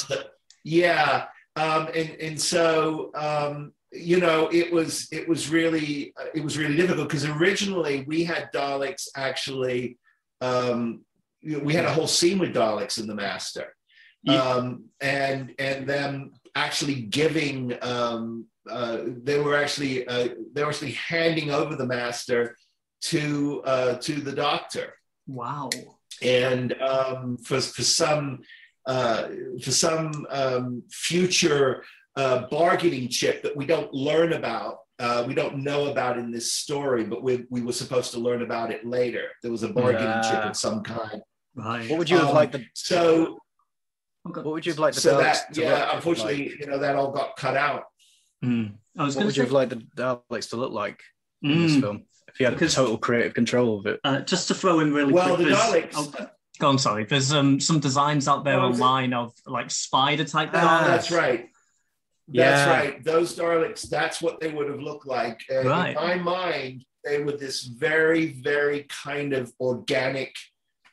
yeah um and and so um you know it was it was really uh, it was really difficult because originally we had daleks actually um we had a whole scene with daleks in the master Yeah. um and and them actually giving um uh they were actually uh they were actually handing over the master to uh to the doctor Wow. and um, for, for some uh, for some um, future uh, bargaining chip that we don't learn about uh, we don't know about in this story but we, we were supposed to learn about it later there was a bargaining chip Ah. of some kind Right. What would you have Um, liked the so What would you have liked the so Daleks that to yeah look like? unfortunately you know that all got cut out Mm. I was What going would to you have liked the Daleks to look like in this Mm. film if you had Because- total creative control of it? uh, just to throw in really well quick. the there's- daleks oh, go on, sorry. There's um some designs out there Oh, is it? online of like spider type Ah, Daleks. that's right That's Yeah. right. Those Daleks, that's what they would have looked like. And Right. In my mind, they were this very, very kind of organic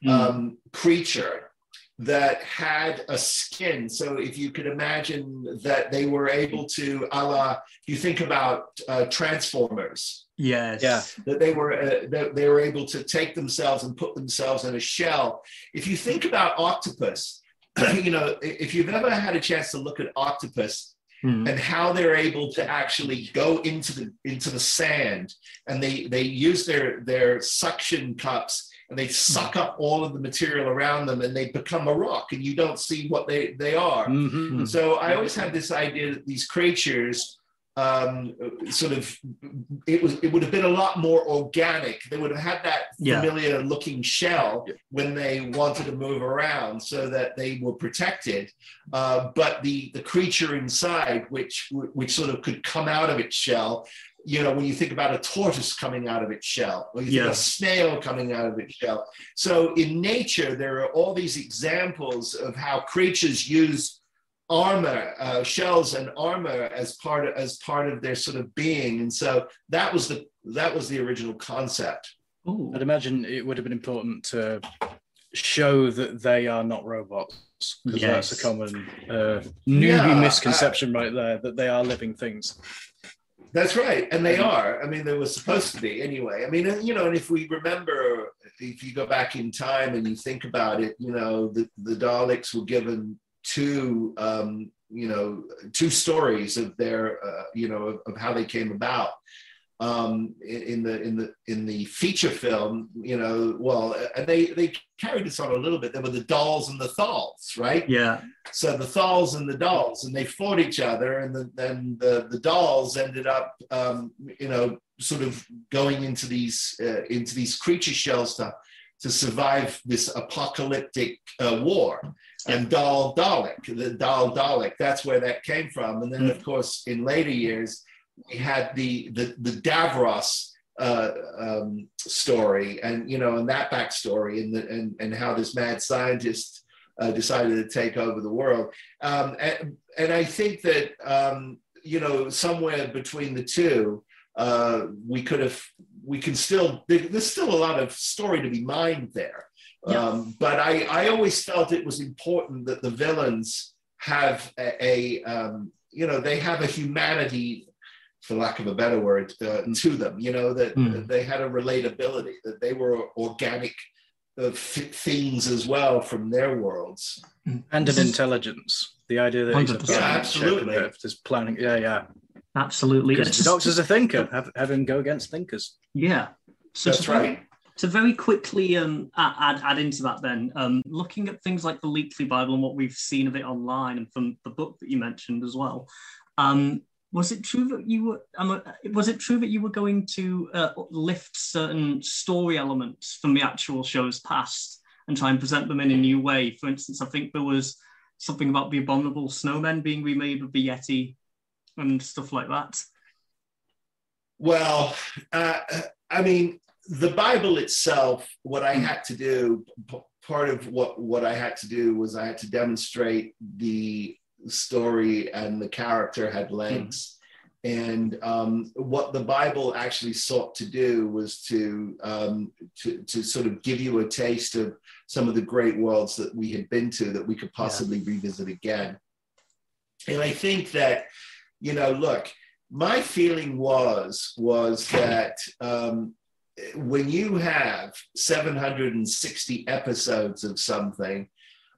Mm. um, creature that had a skin. So if you could imagine that they were able to, a la, you think about uh, Transformers, yes. Yeah. that they were uh, that they were able to take themselves and put themselves in a shell. If you think about octopus, [CLEARS THROAT] you know, if you've ever had a chance to look at octopus, Mm. and how they're able to actually go into the into the sand and they they use their their suction cups and they suck up all of the material around them and they become a rock and you don't see what they they are Mhm. so i always had this idea that these creatures um sort of it was it would have been a lot more organic they would have had that Yeah. familiar looking shell when they wanted to move around so that they were protected uh, but the the creature inside which which sort of could come out of its shell you know when you think about a tortoise coming out of its shell or you think Yeah. a snail coming out of its shell so in nature there are all these examples of how creatures use armor uh, shells and armor as part of as part of their sort of being and so that was the that was the original concept Ooh. I'd imagine it would have been important to show that they are not robots because that's a common uh, newbie Yeah, misconception right there that they are living things. That's right, and they are. I mean, they were supposed to be anyway. I mean, you know, and if we remember, if you go back in time and you think about it, you know, the, the Daleks were given two, um, you know, two stories of their, uh, you know, of, of how they came about. Um, in, in the in the in the feature film, you know, well, and they they carried this on a little bit. There were the Dals and the thals, right? Yeah. So the Thals and the Dals, and they fought each other, and the, then the the Dals ended up, um, you know, sort of going into these uh, into these creature shells to to survive this apocalyptic uh, war. And Dal Dalek, the Dal Dalek, that's where that came from. And then, of course, in later years, we had the the, the Davros uh, um, story, and you know, and that backstory, and the, and and how this mad scientist uh, decided to take over the world. Um, and, and I think that, um, you know, somewhere between the two, uh, we could have, we can still, there's still a lot of story to be mined there. Yeah. Um, but I, I always felt it was important that the villains have a, a um, you know, they have a humanity, for lack of a better word, uh, to them, you know, that Mm. they had a relatability, that they were organic of things as well from their worlds. And This an is- intelligence. The idea that he's a 100%. planning Yeah, absolutely. check this planning. Yeah, yeah. Absolutely. Because the doctor's a thinker. Have, have him go against thinkers. Yeah. So That's right. To very quickly um, add, add into that, then um, looking at things like the Leekley Bible and what we've seen of it online and from the book that you mentioned as well, um, was it true that you were? Um, was it true that you were going to uh, lift certain story elements from the actual show's past and try and present them in a new way? For instance, I think there was something about the abominable snowmen being remade with the Yeti and stuff like that. Well, uh, I mean, the Bible itself, what I Mm. had to do, p- part of what, what I had to do was I had to demonstrate the story and the character had links. And um, what the Bible actually sought to do was to, um, to, to sort of give you a taste of some of the great worlds that we had been to that we could possibly revisit again. And I think that, you know, look, my feeling was was that um, when you have 760 episodes of something,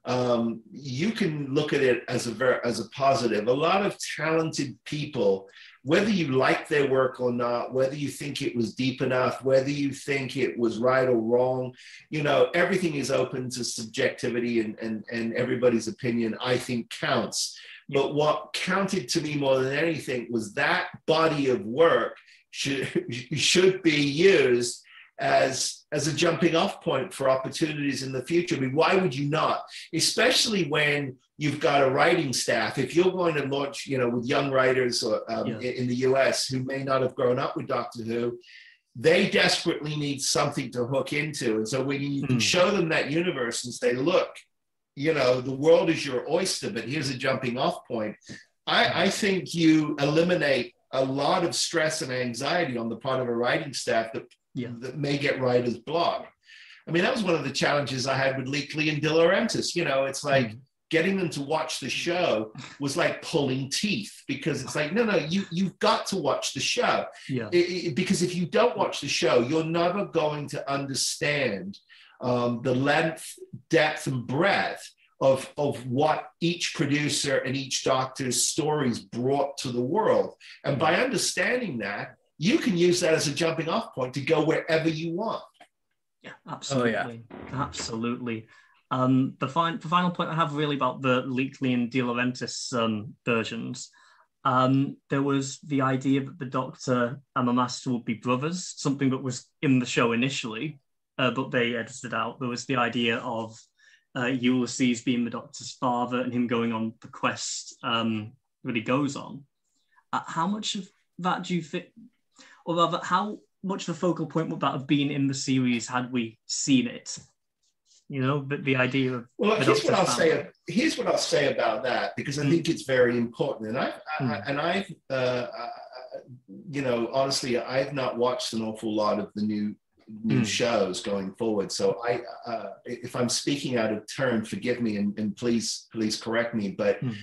um, you can look at it as a as a positive. A lot of talented people, whether you like their work or not, whether you think it was deep enough, whether you think it was right or wrong, you know, everything is open to subjectivity and and, and everybody's opinion. I think counts. But what counted to me more than anything was that body of work should should be used as as a jumping off point for opportunities in the future. I mean, why would you not? Especially when you've got a writing staff. If you're going to launch, you know, with young writers or, um, Yeah. in the U.S. who may not have grown up with Doctor Who, they desperately need something to hook into. And so when you can Hmm. show them that universe and say, look, you know, the world is your oyster, but here's a jumping off point. I, I think you eliminate a lot of stress and anxiety on the part of a writing staff that, Yeah. that may get writer's block. I mean, that was one of the challenges I had with Leekley and DeLaurentis. You know, it's like Mm. getting them to watch the show was like pulling teeth because it's like, no, no, you, you've got to watch the show. Yeah. It- it- because if you don't watch the show, you're never going to understand um, the length, depth, and breadth of, of what each producer and each doctor's stories brought to the world. And by understanding that, you can use that as a jumping off point to go wherever you want. Yeah, absolutely. Absolutely. Um, the, fin- the final point I have really about the Leekley and DeLaurentis um, versions, um, there was the idea that the Doctor and the Master would be brothers, something that was in the show initially, uh, but they edited out. There was the idea of uh, Ulysses being the Doctor's father and him going on the quest um, that he goes on. Uh, how much of that do you think, or rather, how much of a focal point would that have been in the series had we seen it? You know, but the idea of Well, here's what I'll family. say. Here's what I'll say about that because I Mm. think it's very important. And I've I, Mm. and I've uh, uh, you know honestly I've not watched an awful lot of the new new Mm. shows going forward. So I uh, if I'm speaking out of turn, forgive me and, and please please correct me. But Mm.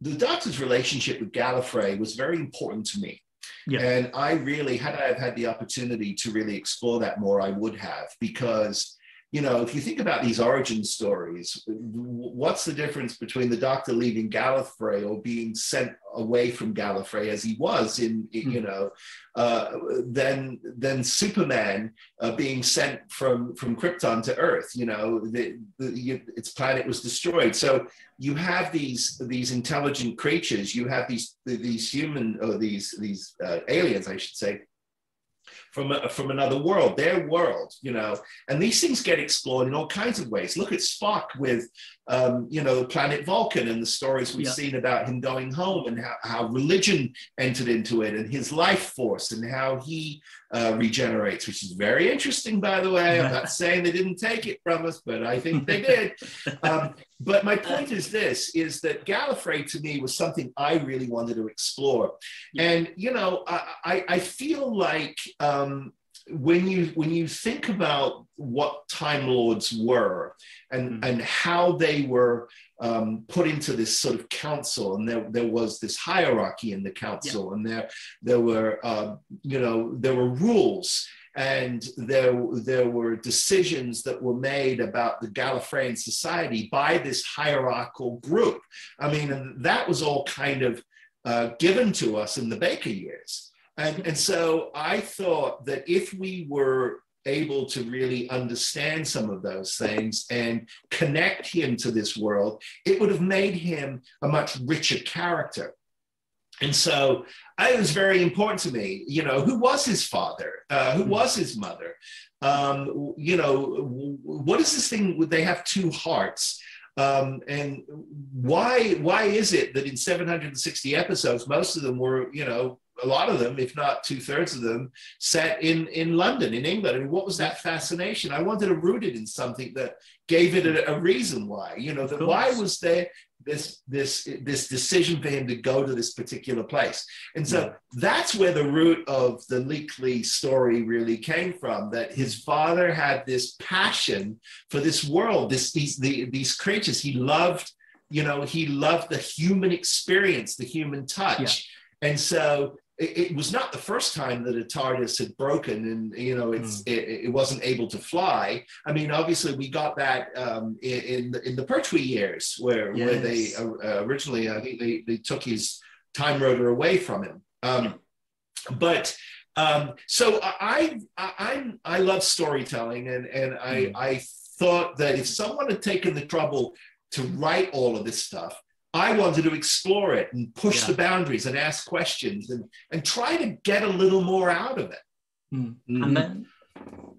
the Doctor's relationship with Gallifrey was very important to me. Yeah. And I really, had I have had the opportunity to really explore that more, I would have, because you know, if you think about these origin stories, what's the difference between the Doctor leaving Gallifrey or being sent away from Gallifrey as he was in, in, you know, uh, then then Superman uh, being sent from from Krypton to Earth? You know, the, the, you, its planet was destroyed. So you have these these intelligent creatures. You have these these human or these these uh, aliens, I should say, from a, from another world, their world, you know, and these things get explored in all kinds of ways. Look at Spock with, um, you know, planet Vulcan and the stories we've Yeah. seen about him going home and how, how religion entered into it and his life force and how he uh, regenerates, which is very interesting, by the way. I'm not [LAUGHS] saying they didn't take it from us, but I think they did. Um, but my point is this: is that Gallifrey to me was something I really wanted to explore, and you know, I, I, I feel like um, when you when you think about what Time Lords were and Mhm. and how they were um, put into this sort of council, and there there was this hierarchy in the council, and there there were uh, you know there were rules and there, there were decisions that were made about the Gallifreyan society by this hierarchical group. I mean, and that was all kind of uh, given to us in the Baker years. And, and so I thought that if we were able to really understand some of those things and connect him to this world, it would have made him a much richer character. And so it was very important to me, you know, who was his father? Uh, who was his mother? Um, you know, what is this thing? Would They have two hearts. Um, and why why is it that in 760 episodes, most of them were, you know, a lot of them, if not two thirds of them, set in in London, in England. I mean, what was that fascination? I wanted to root it in something that gave it a, a reason why. You know, that why was there this this this decision for him to go to this particular place, and so yeah. that's where the root of the Leekley story really came from. That his father had this passion for this world, this these the, these creatures. He loved, you know, he loved the human experience, the human touch. Yeah. And so it, it, was not the first time that a TARDIS had broken and you know it's mm. it, it, wasn't able to fly. I mean, obviously we got that um, in in the, in the Pertwee years where yes. where they uh, originally I think they, they took his time rotor away from him. Um, but um, so I, I I I love storytelling and and I mm. I thought that if someone had taken the trouble to write all of this stuff I wanted to explore it and push yeah. the boundaries and ask questions and, and try to get a little more out of it. Mm-hmm. And then,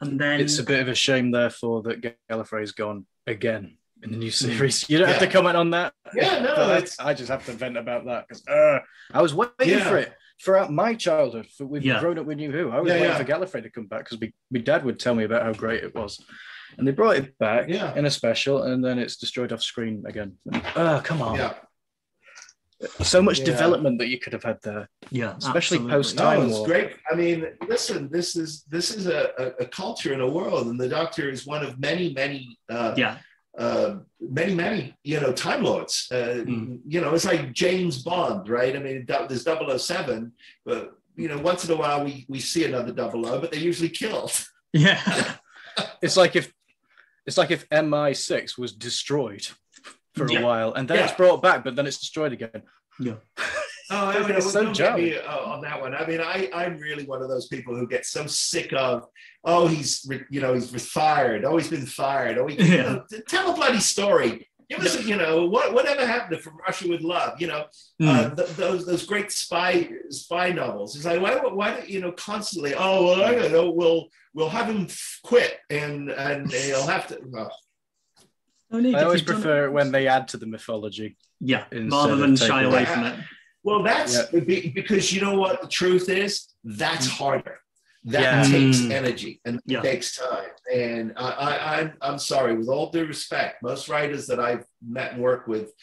and then it's a bit of a shame, therefore, that Gallifrey's gone again in the new hmm. series. You don't yeah. have to comment on that. Yeah, no, [LAUGHS] I just have to vent about that because uh, I was waiting yeah. for it throughout my childhood. For, we've yeah. grown up with New Who. I was waiting for Gallifrey to come back because my dad would tell me about how great it was and they brought it back yeah. in a special, and then it's destroyed off screen again. Oh, come on! Yeah. So much yeah. development that you could have had there. Yeah, especially post time. No, it's great. I mean, listen, this is this is a, a, culture and a world, and the Doctor is one of many, many. Uh, yeah. Uh, many, many, you know, Time Lords. Uh, mm. You know, it's like James Bond, right? I mean, there's 007, but, you know, once in a while we, we see another 00, but they're usually killed. Yeah. [LAUGHS] it's like if it's like if MI6 was destroyed for yeah. a while and then yeah. it's brought back, but then it's destroyed again. Yeah. [LAUGHS] Oh, I mean, it's so don't me, uh, on that one. I mean, I, I'm really one of those people who get so sick of, oh, he's, you know, he's fired. Oh, he's been fired. Oh, he, yeah. [LAUGHS] you know, tell a bloody story. Give us, you know, what whatever happened to From Russia with Love? You know, mm. uh, th- those those great spy spy novels. It's like why why you know constantly? Oh well, I don't know. We'll we'll have him quit and and he'll have to. I always prefer when they add to the mythology. Yeah, rather than shy away from it. Well, that's yeah. because you know what the truth is. That's harder that yeah. takes mm. energy and yeah. takes time. And I, I, I'm, I'm sorry, with all due respect, most writers that I've met and worked with,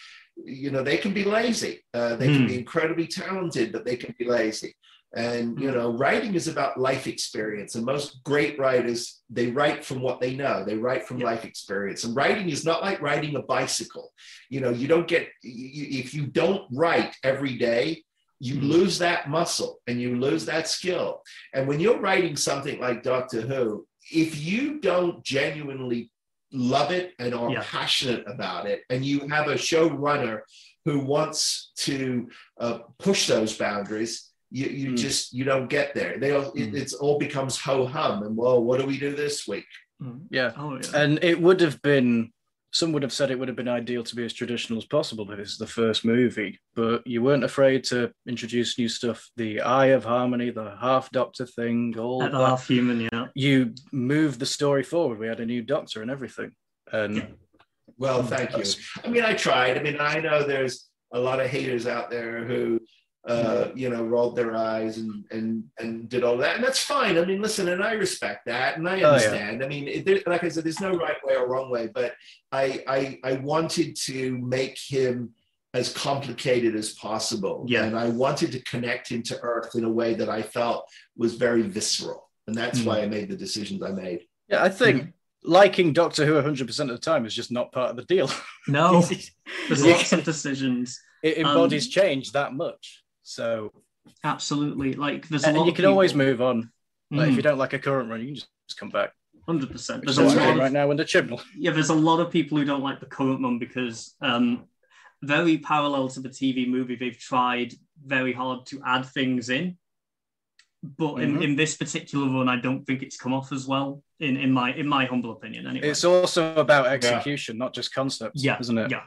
you know, they can be lazy. Uh, they mm. can be incredibly talented, but they can be lazy. And you mm. know, writing is about life experience, and most great writers they write from what they know. They write from yeah. life experience, and writing is not like riding a bicycle. You know, you don't get if you don't write every day, you mm-hmm. lose that muscle and you lose that skill. And when you're writing something like Doctor Who, if you don't genuinely love it and are yeah. passionate about it, and you have a showrunner who wants to uh, push those boundaries, you, you mm. just you don't get there. They all, mm. it, it's all becomes ho hum, and well, what do we do this week? Mm. Yeah. Oh, yeah. and it would have been some would have said it would have been ideal to be as traditional as possible if it's the first movie, but you weren't afraid to introduce new stuff. The Eye of Harmony, the half Doctor thing, all that. half human, yeah. You moved the story forward. We had a new Doctor and everything. And yeah. well, thank you. I mean, I tried. I mean, I know there's a lot of haters out there who uh, you know, rolled their eyes and and and did all that, and that's fine. I mean, listen, and I respect that, and I understand. Oh, yeah. I mean, there, like I said, there's no right way or wrong way, but I, I I wanted to make him as complicated as possible, yeah, and I wanted to connect him to Earth in a way that I felt was very visceral, and that's mm. why I made the decisions I made. Yeah, I think. Mm. Liking Doctor Who 100% of the time is just not part of the deal. No, [LAUGHS] there's lots of decisions. It embodies um, change that much. So absolutely, like there's a and, you can people... always move on. Like mm. if you don't like a current run, you can just come back. Hundred percent. There's a lot right now in the chibnall. Yeah, there's a lot of people who don't like the current one because um, very parallel to the TV movie. They've tried very hard to add things in, but in, Mhm. in this particular run, I don't think it's come off as well. In in my in my humble opinion, anyway. It's also about execution, not just concepts, yeah, isn't it? Yeah,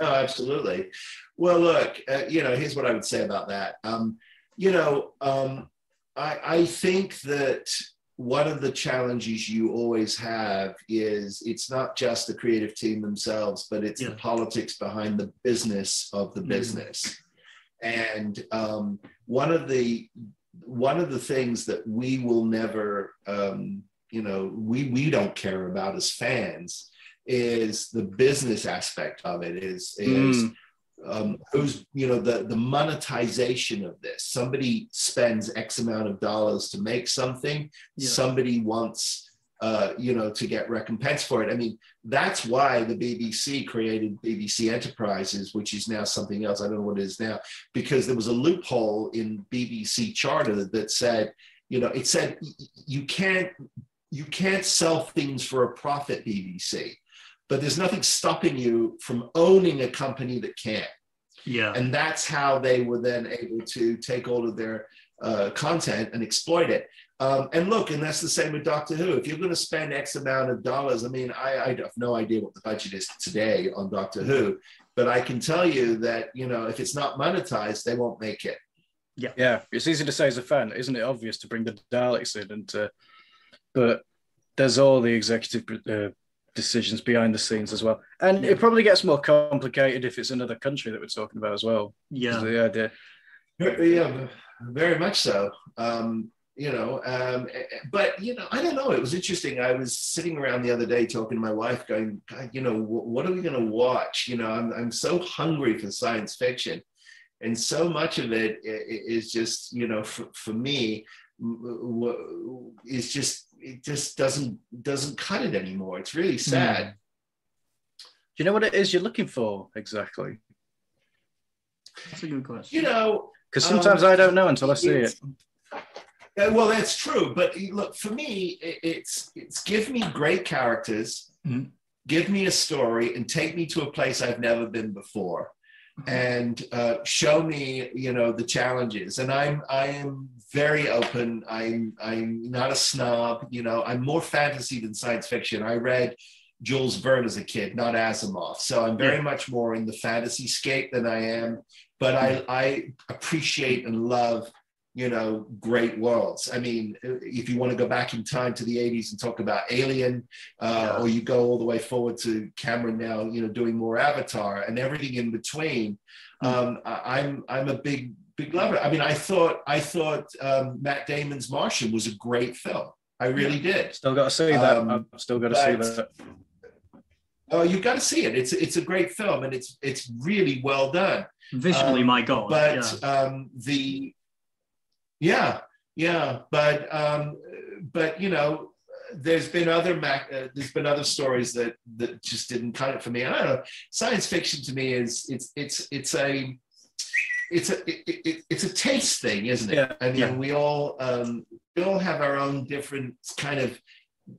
Oh, absolutely. Well, look, uh, you know, here's what I would say about that. Um, you know, um, I, I think that one of the challenges you always have is it's not just the creative team themselves, but it's Yeah. the politics behind the business of the Mhm. business. And um, one of the one of the things that we will never, um, you know, we we don't care about as fans is the business aspect of it. Is is Mm. um, who's you know the the monetization of this somebody spends x amount of dollars to make something Yeah. somebody wants uh, you know to get recompense for it i mean that's why the bbc created bbc enterprises which is now something else i don't know what it is now because there was a loophole in bbc charter that said you know it said you can't you can't sell things for a profit bbc but there's nothing stopping you from owning a company that can. yeah, And that's how they were then able to take all of their uh, content and exploit it. Um, and look, and that's the same with Doctor Who. If you're going to spend X amount of dollars, I mean, I, I have no idea what the budget is today on Doctor Who, but I can tell you that, you know, if it's not monetized, they won't make it. Yeah, Yeah. it's easy to say as a fan, isn't it? Obvious to bring the Daleks in, and uh, but there's all the executive uh, decisions behind the scenes as well, and Yeah. it probably gets more complicated if it's another country that we're talking about as well. yeah. The idea, Yeah, very much so. Um, you know, um, but you know, I don't know. It was interesting. I was sitting around the other day talking to my wife, going, God, you know, wh- what are we going to watch? You know, I'm I'm so hungry for science fiction, and so much of it i- i- is just, you know, for, for me, w- w- is just it just doesn't doesn't cut it anymore. It's really sad. do you know what it is you're looking for exactly? That's a good question. You know, Because sometimes Um, I don't know until I see it. it's- Uh, well, that's true. But look, for me, it- it's it's give me great characters, Mhm. give me a story, and take me to a place I've never been before. And uh, show me, you know, the challenges. And I'm I am very open. I'm I'm not a snob. You know, I'm more fantasy than science fiction. I read. Jules Verne as a kid, not Asimov. So I'm very much more in the fantasy scape than I am. But I, I appreciate and love you know, great worlds. I mean, if you want to go back in time to the 80s and talk about Alien, uh, Yeah. or you go all the way forward to Cameron now, you know, doing more Avatar and everything in between, um, I, I'm I'm a big big lover. I mean, I thought I thought um, Matt Damon's Martian was a great film. I really did. Still got to see that. Um, I've still got to see that. Oh, you've got to see it. It's it's a great film and it's it's really well done. Visually, Um, my God. but yeah. um, the yeah yeah but um, but you know there's been other mac uh, there's been other stories that that just didn't cut it for me. I don't know science fiction to me is it's it's it's a it's a it, it, it's a taste thing isn't it? Yeah, i mean yeah. we all um we all have our own different kind of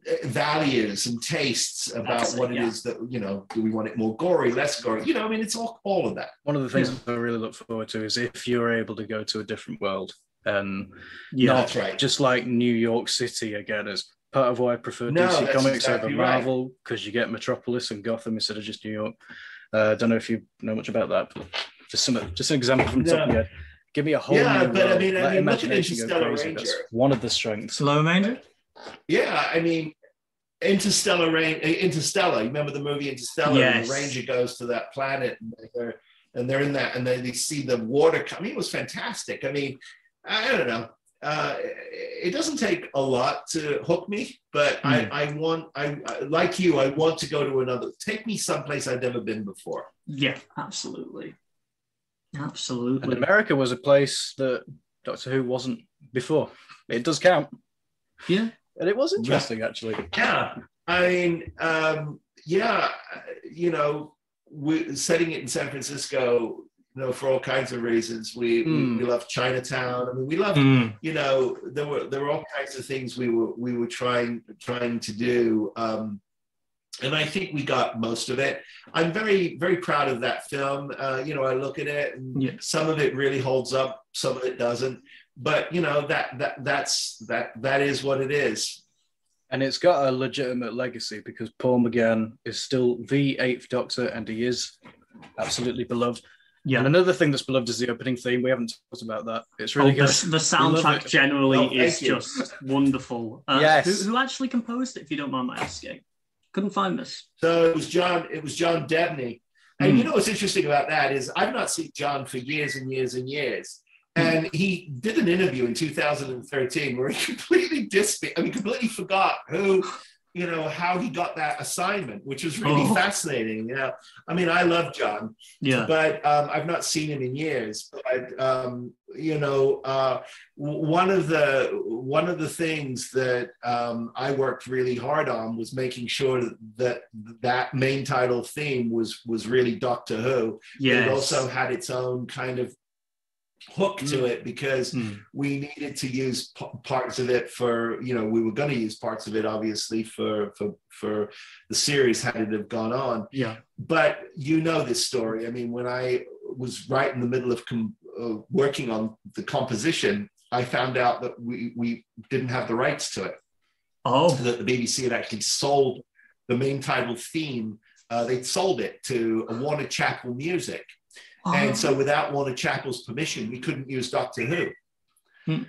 uh, values and tastes about it, what it yeah. is that you know do we want it more gory less gory? You know i mean it's all all of that. One of the things I really look forward to is if you're able to go to a different world and yeah. that's right just like New York City again as part of why I prefer No, DC Comics exactly over. Marvel because you get Metropolis and Gotham instead of just New York. Uh, I don't know if you know much about that, but just some just an example from the top of your head. Give me a whole Yeah, new but I world. mean, I mean, look at imagination go Interstellar crazy. Ranger. That's one of the strengths. Slow Ranger? Yeah, I mean, Interstellar Rain, Interstellar. You remember the movie Interstellar? Yes. And the Ranger goes to that planet, and they're and they're in that, and they, they see the water. I mean, it was fantastic. I mean, I don't know. Uh, it doesn't take a lot to hook me, but I, I want, I, I like you. I want to go to another. Take me someplace I've never been before. Yeah, absolutely. Absolutely. And America was a place that Doctor Who wasn't before. It does count, Yeah. and it was interesting actually. Yeah, I mean, um, yeah, you know, we setting it in San Francisco, you know, for all kinds of reasons. We Hmm. we, we love Chinatown. I mean, we love, Mm. you know, there were there were all kinds of things we were we were trying trying to do. Um, and I think we got most of it. I'm very, very proud of that film. Uh, you know, I look at it, and Yeah. some of it really holds up, some of it doesn't. But you know, that that that's that that is what it is. And it's got a legitimate legacy because Paul McGann is still the eighth Doctor, and he is absolutely beloved. Yeah. And another thing that's beloved is the opening theme. We haven't talked about that. It's Oh, really the, good. the love soundtrack generally Oh, is you. just wonderful. Uh, Yes. Who, who actually composed it, if you don't mind my asking? Couldn't find this. So it was John. It was John Debney. And Hmm. you know what's interesting about that is I've not seen John for years and years and years. Hmm. And he did an interview in 2013 where he [LAUGHS] completely dissed me. I mean, completely forgot who, you know, how he got that assignment, which was really Oh. fascinating. You know, I mean, I love John, Yeah. but um, I've not seen him in years. But um, you know, uh, one of the one of the things that um, I worked really hard on was making sure that that, that main title theme was was really Doctor Who. Yes. It also had its own kind of hook to Mm. it because Mm. we needed to use p- parts of it for you know we were going to use parts of it obviously for for for the series had it have gone on Yeah. but you know this story. I mean, when I was right in the middle of com- uh, working on the composition, I found out that we, we didn't have the rights to it, Oh. that the BBC had actually sold the main title theme. Uh, they'd sold it to Warner Chappell Music. Oh. And so, without Warner Chappell's permission, we couldn't use Doctor Who. Hmm.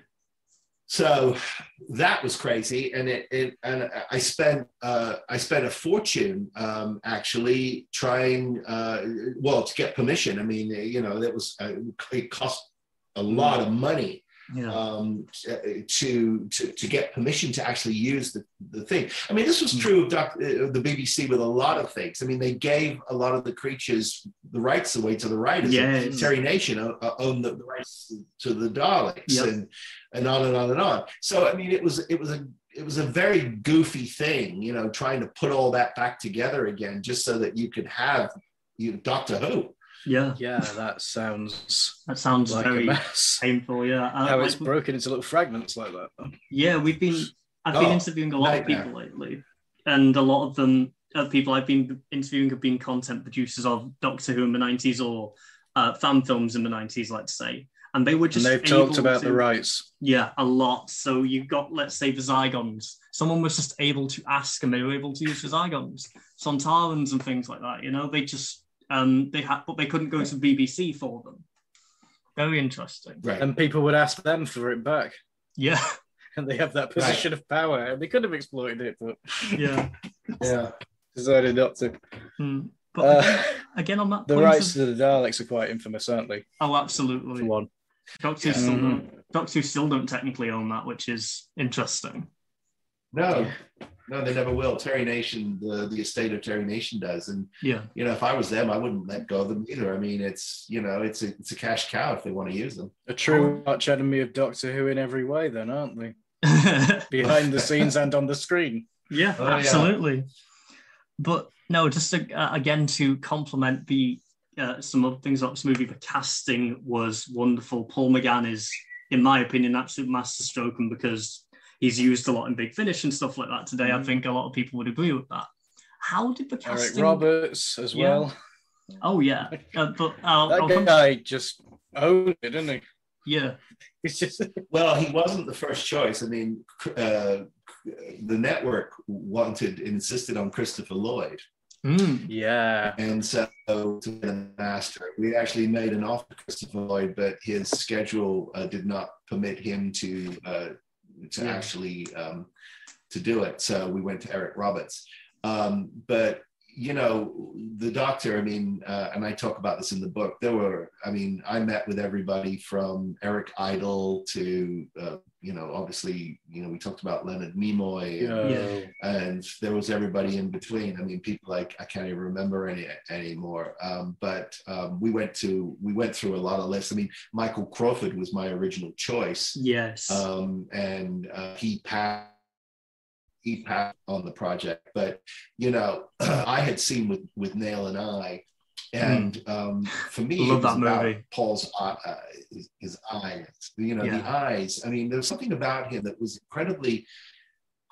So that was crazy, and it, it and I spent uh, I spent a fortune um, actually trying uh, well to get permission. I mean, you know, that was uh, it cost a lot of money yeah. um, to, to to get permission to actually use the, the thing. I mean, this was true of doc, uh, the BBC with a lot of things. I mean, they gave a lot of the creatures the rights away to the writers. Yes. Terry Nation o- o- owned the, the rights to the Daleks Yep. and and on and on and on. So I mean, it was it was a it was a very goofy thing, you know, trying to put all that back together again, just so that you could have you know, Doctor Who. Yeah. Yeah, that sounds That sounds like a very mess. painful. Yeah. Uh, How like, it's broken into little fragments like that. Yeah, we've been. I've been Oh, interviewing a lot of people lately, and a lot of them, uh, people I've been interviewing, have been content producers of Doctor Who in the nineties or uh, fan films in the nineties, let's say, and they were And just. they've talked about to- the rights. Yeah, a lot. So you got, let's say, the Zygons. Someone was just able to ask, and they were able to use the Zygons, Sontarans, and things like that. You know, they just um they had, but they couldn't go to BBC for them. Very interesting. Right. And people would ask them for it back. Yeah, [LAUGHS] And they have that position of power. And they could have exploited it, but yeah. yeah. decided not to. Hmm. But Uh, again, again, on that the point rights of- to the Daleks are quite infamous, aren't they? oh, For absolutely. one. Doctor Yeah. Still don't. Doctor Who still don't technically own that, which is interesting. No, no, they never will. Terry Nation, the, the estate of Terry Nation does. And, Yeah, you know, if I was them, I wouldn't let go of them either. I mean, it's, you know, it's a, it's a cash cow if they want to use them. A true arch enemy of Doctor Who in every way, then, aren't they? [LAUGHS] Behind the [LAUGHS] scenes and on the screen. Yeah, Oh, yeah. absolutely. But no, just to, uh, again to complement the uh, some other things about this movie, the casting was wonderful. Paul McGann is, in my opinion, absolute masterstroke, and because he's used a lot in Big Finish and stuff like that today, I Mhm. think a lot of people would agree with that. How did the Eric casting? Roberts as Yeah. well. Oh yeah, [LAUGHS] uh, but I'll, I'll That come- guy just owned it, didn't he? yeah, [LAUGHS] He's just Well, he wasn't the first choice. I mean, uh, the network wanted, insisted on Christopher Lloyd. Mm. yeah. And so to be the master, we actually made an offer to Christopher Lloyd, but his schedule uh, did not permit him to uh, to Yeah. actually um, to do it. So we went to Eric Roberts. Um, but you know, the doctor. I mean, uh, and I talk about this in the book. There were, I mean, I met with everybody from Eric Idle to, uh, you know, obviously, you know, we talked about Leonard Nimoy. and- Yeah. and there was everybody in between. I mean, people like I can't even remember any anymore. Um, but um, we went to we went through a lot of lists. I mean, Michael Crawford was my original choice, yes, um, and uh, he passed. He passed on the project, but you know, [CLEARS THROAT] I had seen with Withnail and I, and um, for me, Love that movie. Paul's uh, his, eyes. You know, the eyes. I mean, there was something about him that was incredibly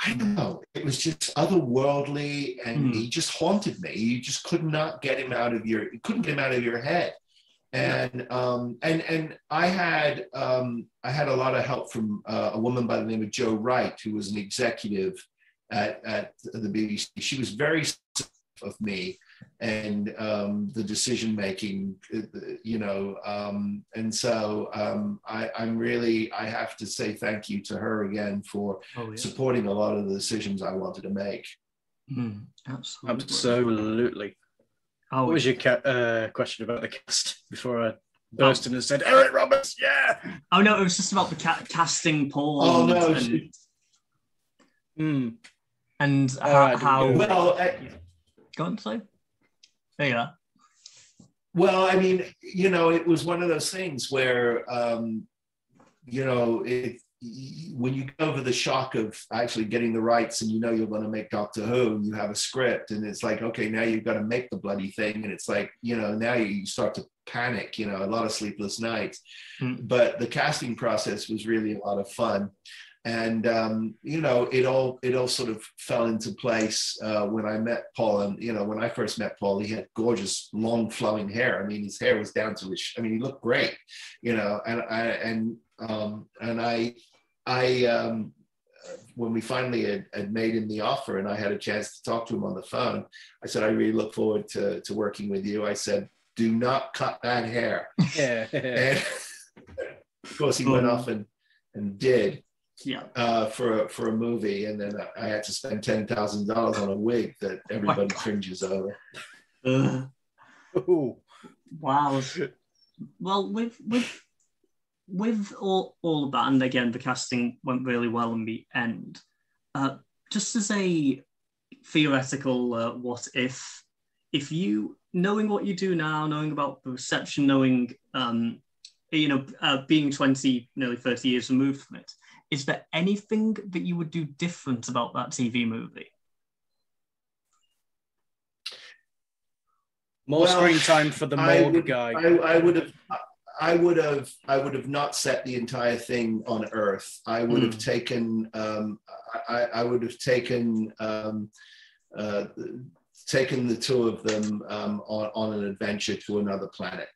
I don't know. It was just otherworldly, and Mm. he just haunted me. You just could not get him out of your. You couldn't get him out of your head. And um, and and I had um, I had a lot of help from uh, a woman by the name of Jo Wright, who was an executive at at the BBC. She was very supportive of me and um, the decision making, you know. Um, and so um, I, I'm really I have to say thank you to her again for Oh, yeah. supporting a lot of the decisions I wanted to make. Mm, absolutely. Absolutely. Oh, What was your ca- uh, question about the cast before I burst in and said, Eric Roberts, yeah? oh no, it was just about the ca- casting Paul. Oh, and, no, and, it's- Hmm. And All how, right, how Well, I, go on, say. There you are. Well, I mean, you know, it was one of those things where, um, you know, it, when you go over the shock of actually getting the rights and you know you're going to make Doctor Who and you have a script and it's like, okay, now you've got to make the bloody thing. And it's like, you know, now you start to panic, you know, a lot of sleepless nights. Mm. But the casting process was really a lot of fun. And um, you know, it all it all sort of fell into place uh, when I met Paul. And you know, when I first met Paul, he had gorgeous, long, flowing hair. I mean, his hair was down to his. I mean, he looked great. You know, and I and um, and I I um, when we finally had, had made him the offer, and I had a chance to talk to him on the phone, I said, I really look forward to to working with you. I said, do not cut that hair. [LAUGHS] Yeah. And [LAUGHS] of course, he went Um, off and and did Yeah. uh, for a, for a movie, and then I had to spend ten thousand dollars on a wig that [LAUGHS] everybody God. cringes over. Uh, Ooh. wow. Well, with with with all all of that, and again, the casting went really well in the end. Uh, just as a theoretical uh, what if, if you knowing what you do now, knowing about the reception, knowing um, you know, uh, being twenty, nearly thirty years removed from it, is there anything that you would do different about that TV movie? More Well, screen time for the I would- guy. I, I would have. I would have I would have not set the entire thing on Earth. I would have taken um, I, I would have taken um, uh, taken the two of them um, on, on an adventure to another planet.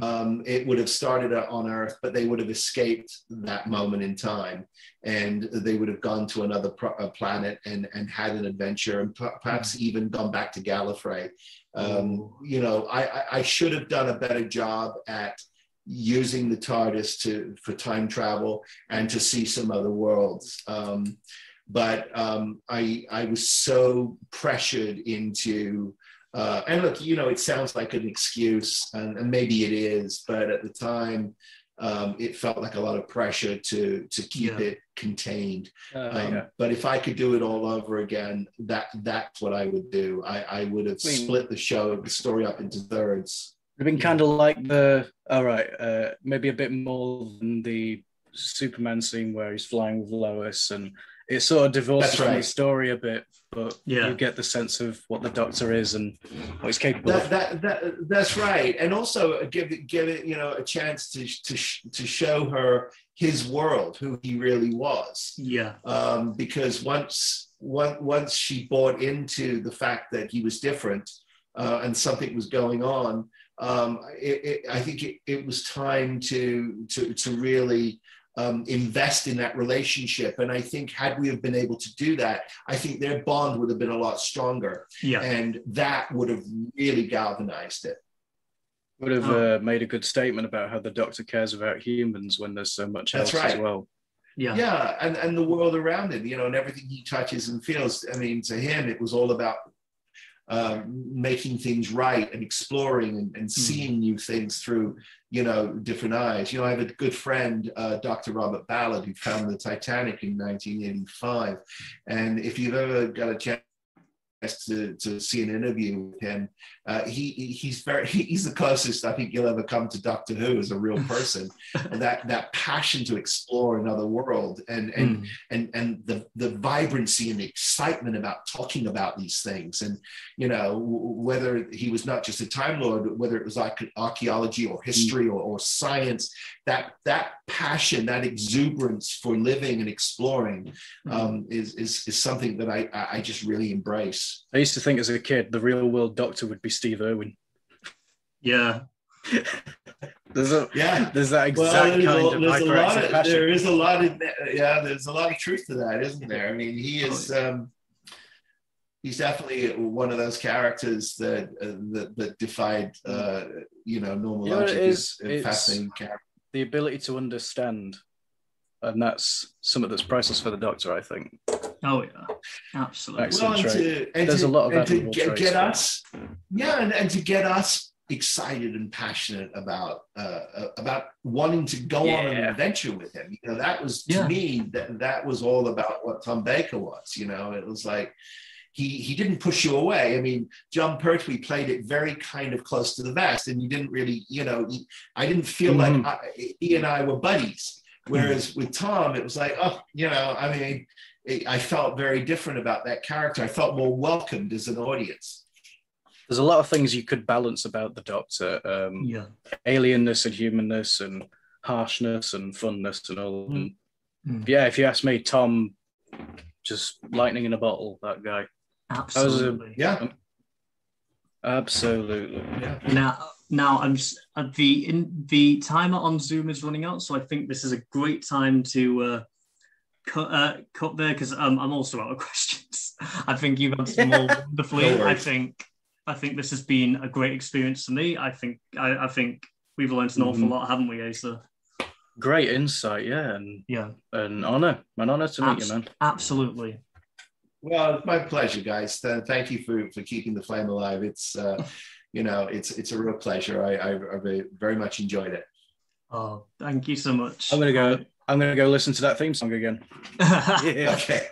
Um, it would have started on Earth, but they would have escaped that moment in time, and they would have gone to another pro- uh, planet and and had an adventure, and per- perhaps even gone back to Gallifrey. Um, you know, I, I, I should have done a better job at using the TARDIS to for time travel and to see some other worlds. Um, but um, I I was so pressured into uh, and look, you know, it sounds like an excuse, and, and maybe it is, but at the time, um, it felt like a lot of pressure to to keep Yeah. it contained. Uh, Um, yeah. But if I could do it all over again, that that's what I would do. I, I would have I mean- split the show, the story up into thirds. It'd been kind of like the all right, uh, maybe a bit more than the Superman scene where he's flying with Lois, and it sort of divorces That's from right. the story a bit, but Yeah. you get the sense of what the Doctor is and what he's capable That, of. that, that, that's right, and also give it give it you know a chance to to sh- to show her his world, who he really was. Yeah. um, because once once once she bought into the fact that he was different uh, and something was going on, um, it, it, I think it, it was time to to to really um, invest in that relationship. And I think had we have been able to do that, I think their bond would have been a lot stronger, Yeah. and that would have really galvanized it. Would have Oh. uh, made a good statement about how the Doctor cares about humans when there's so much That's else as well. Yeah. yeah and and the world around him you know and everything he touches and feels i mean to him it was all about um, making things right and exploring and, and seeing new things through you know different eyes. You know i have a good friend uh, dr robert ballard who found the titanic in 1985 and if you've ever got a chance to, to see an interview with him, uh, he he's very [LAUGHS] he's the closest I think you'll ever come to Doctor Who as a real [LAUGHS] person, and that that passion to explore another world and and mm. and and the the vibrancy and the excitement about talking about these things, and you know whether he was not just a Time Lord, whether it was like archaeology or history mm. or, or science, that that passion, that exuberance for living and exploring, mm. um, is, is is something that I I just really embrace. I used to think as a kid the real world doctor would be Steve Irwin. Yeah. [LAUGHS] there's a yeah. there's that exact well, kind of, a lot of passion. there is a lot of yeah there's a lot of truth to that isn't there? I mean he is um he's definitely one of those characters that uh, that, that defied uh you know normal you know, logic is fascinating character. the ability to understand and that's something that's priceless for the doctor i think Oh yeah, absolutely. Well, and to, and There's to, a lot of to get, get us, yeah, and, and to get us excited and passionate about uh, uh, about wanting to go yeah. on an adventure with him. You know, that was to yeah. me that that was all about what Tom Baker was. You know, it was like he he didn't push you away. I mean, Jon Pertwee played it very kind of close to the vest, and you didn't really, you know, he, I didn't feel mm-hmm. like I, he and I were buddies. Whereas mm-hmm. with Tom, it was like, oh, you know, I mean, I felt very different about that character. I felt more welcomed as an audience. There's a lot of things you could balance about the Doctor. Um, yeah. Alienness and humanness and harshness and funness and all. Mm. Mm. Yeah, if you ask me, Tom, just lightning in a bottle, that guy. Absolutely. A, yeah. Um, absolutely. Yeah. Now, now I'm just uh, the in the timer on Zoom is running out, so I think this is a great time to uh, cut, uh, cut there because um, I'm also out of [LAUGHS] questions. I think you've answered them all [LAUGHS] wonderfully. No I think I think this has been a great experience for me. I think I, I think we've learned an awful mm-hmm. lot, haven't we, Asa? Great insight, yeah, and yeah, an honor, an honor to Abs- meet you, man. Absolutely. Well, it's my pleasure, guys. Thank you for for keeping the flame alive. It's uh, [LAUGHS] you know, it's it's a real pleasure. I I, I very much enjoyed it. Oh, thank you so much. I'm gonna go. I'm going to go listen to that theme song again. [LAUGHS] yeah. Okay.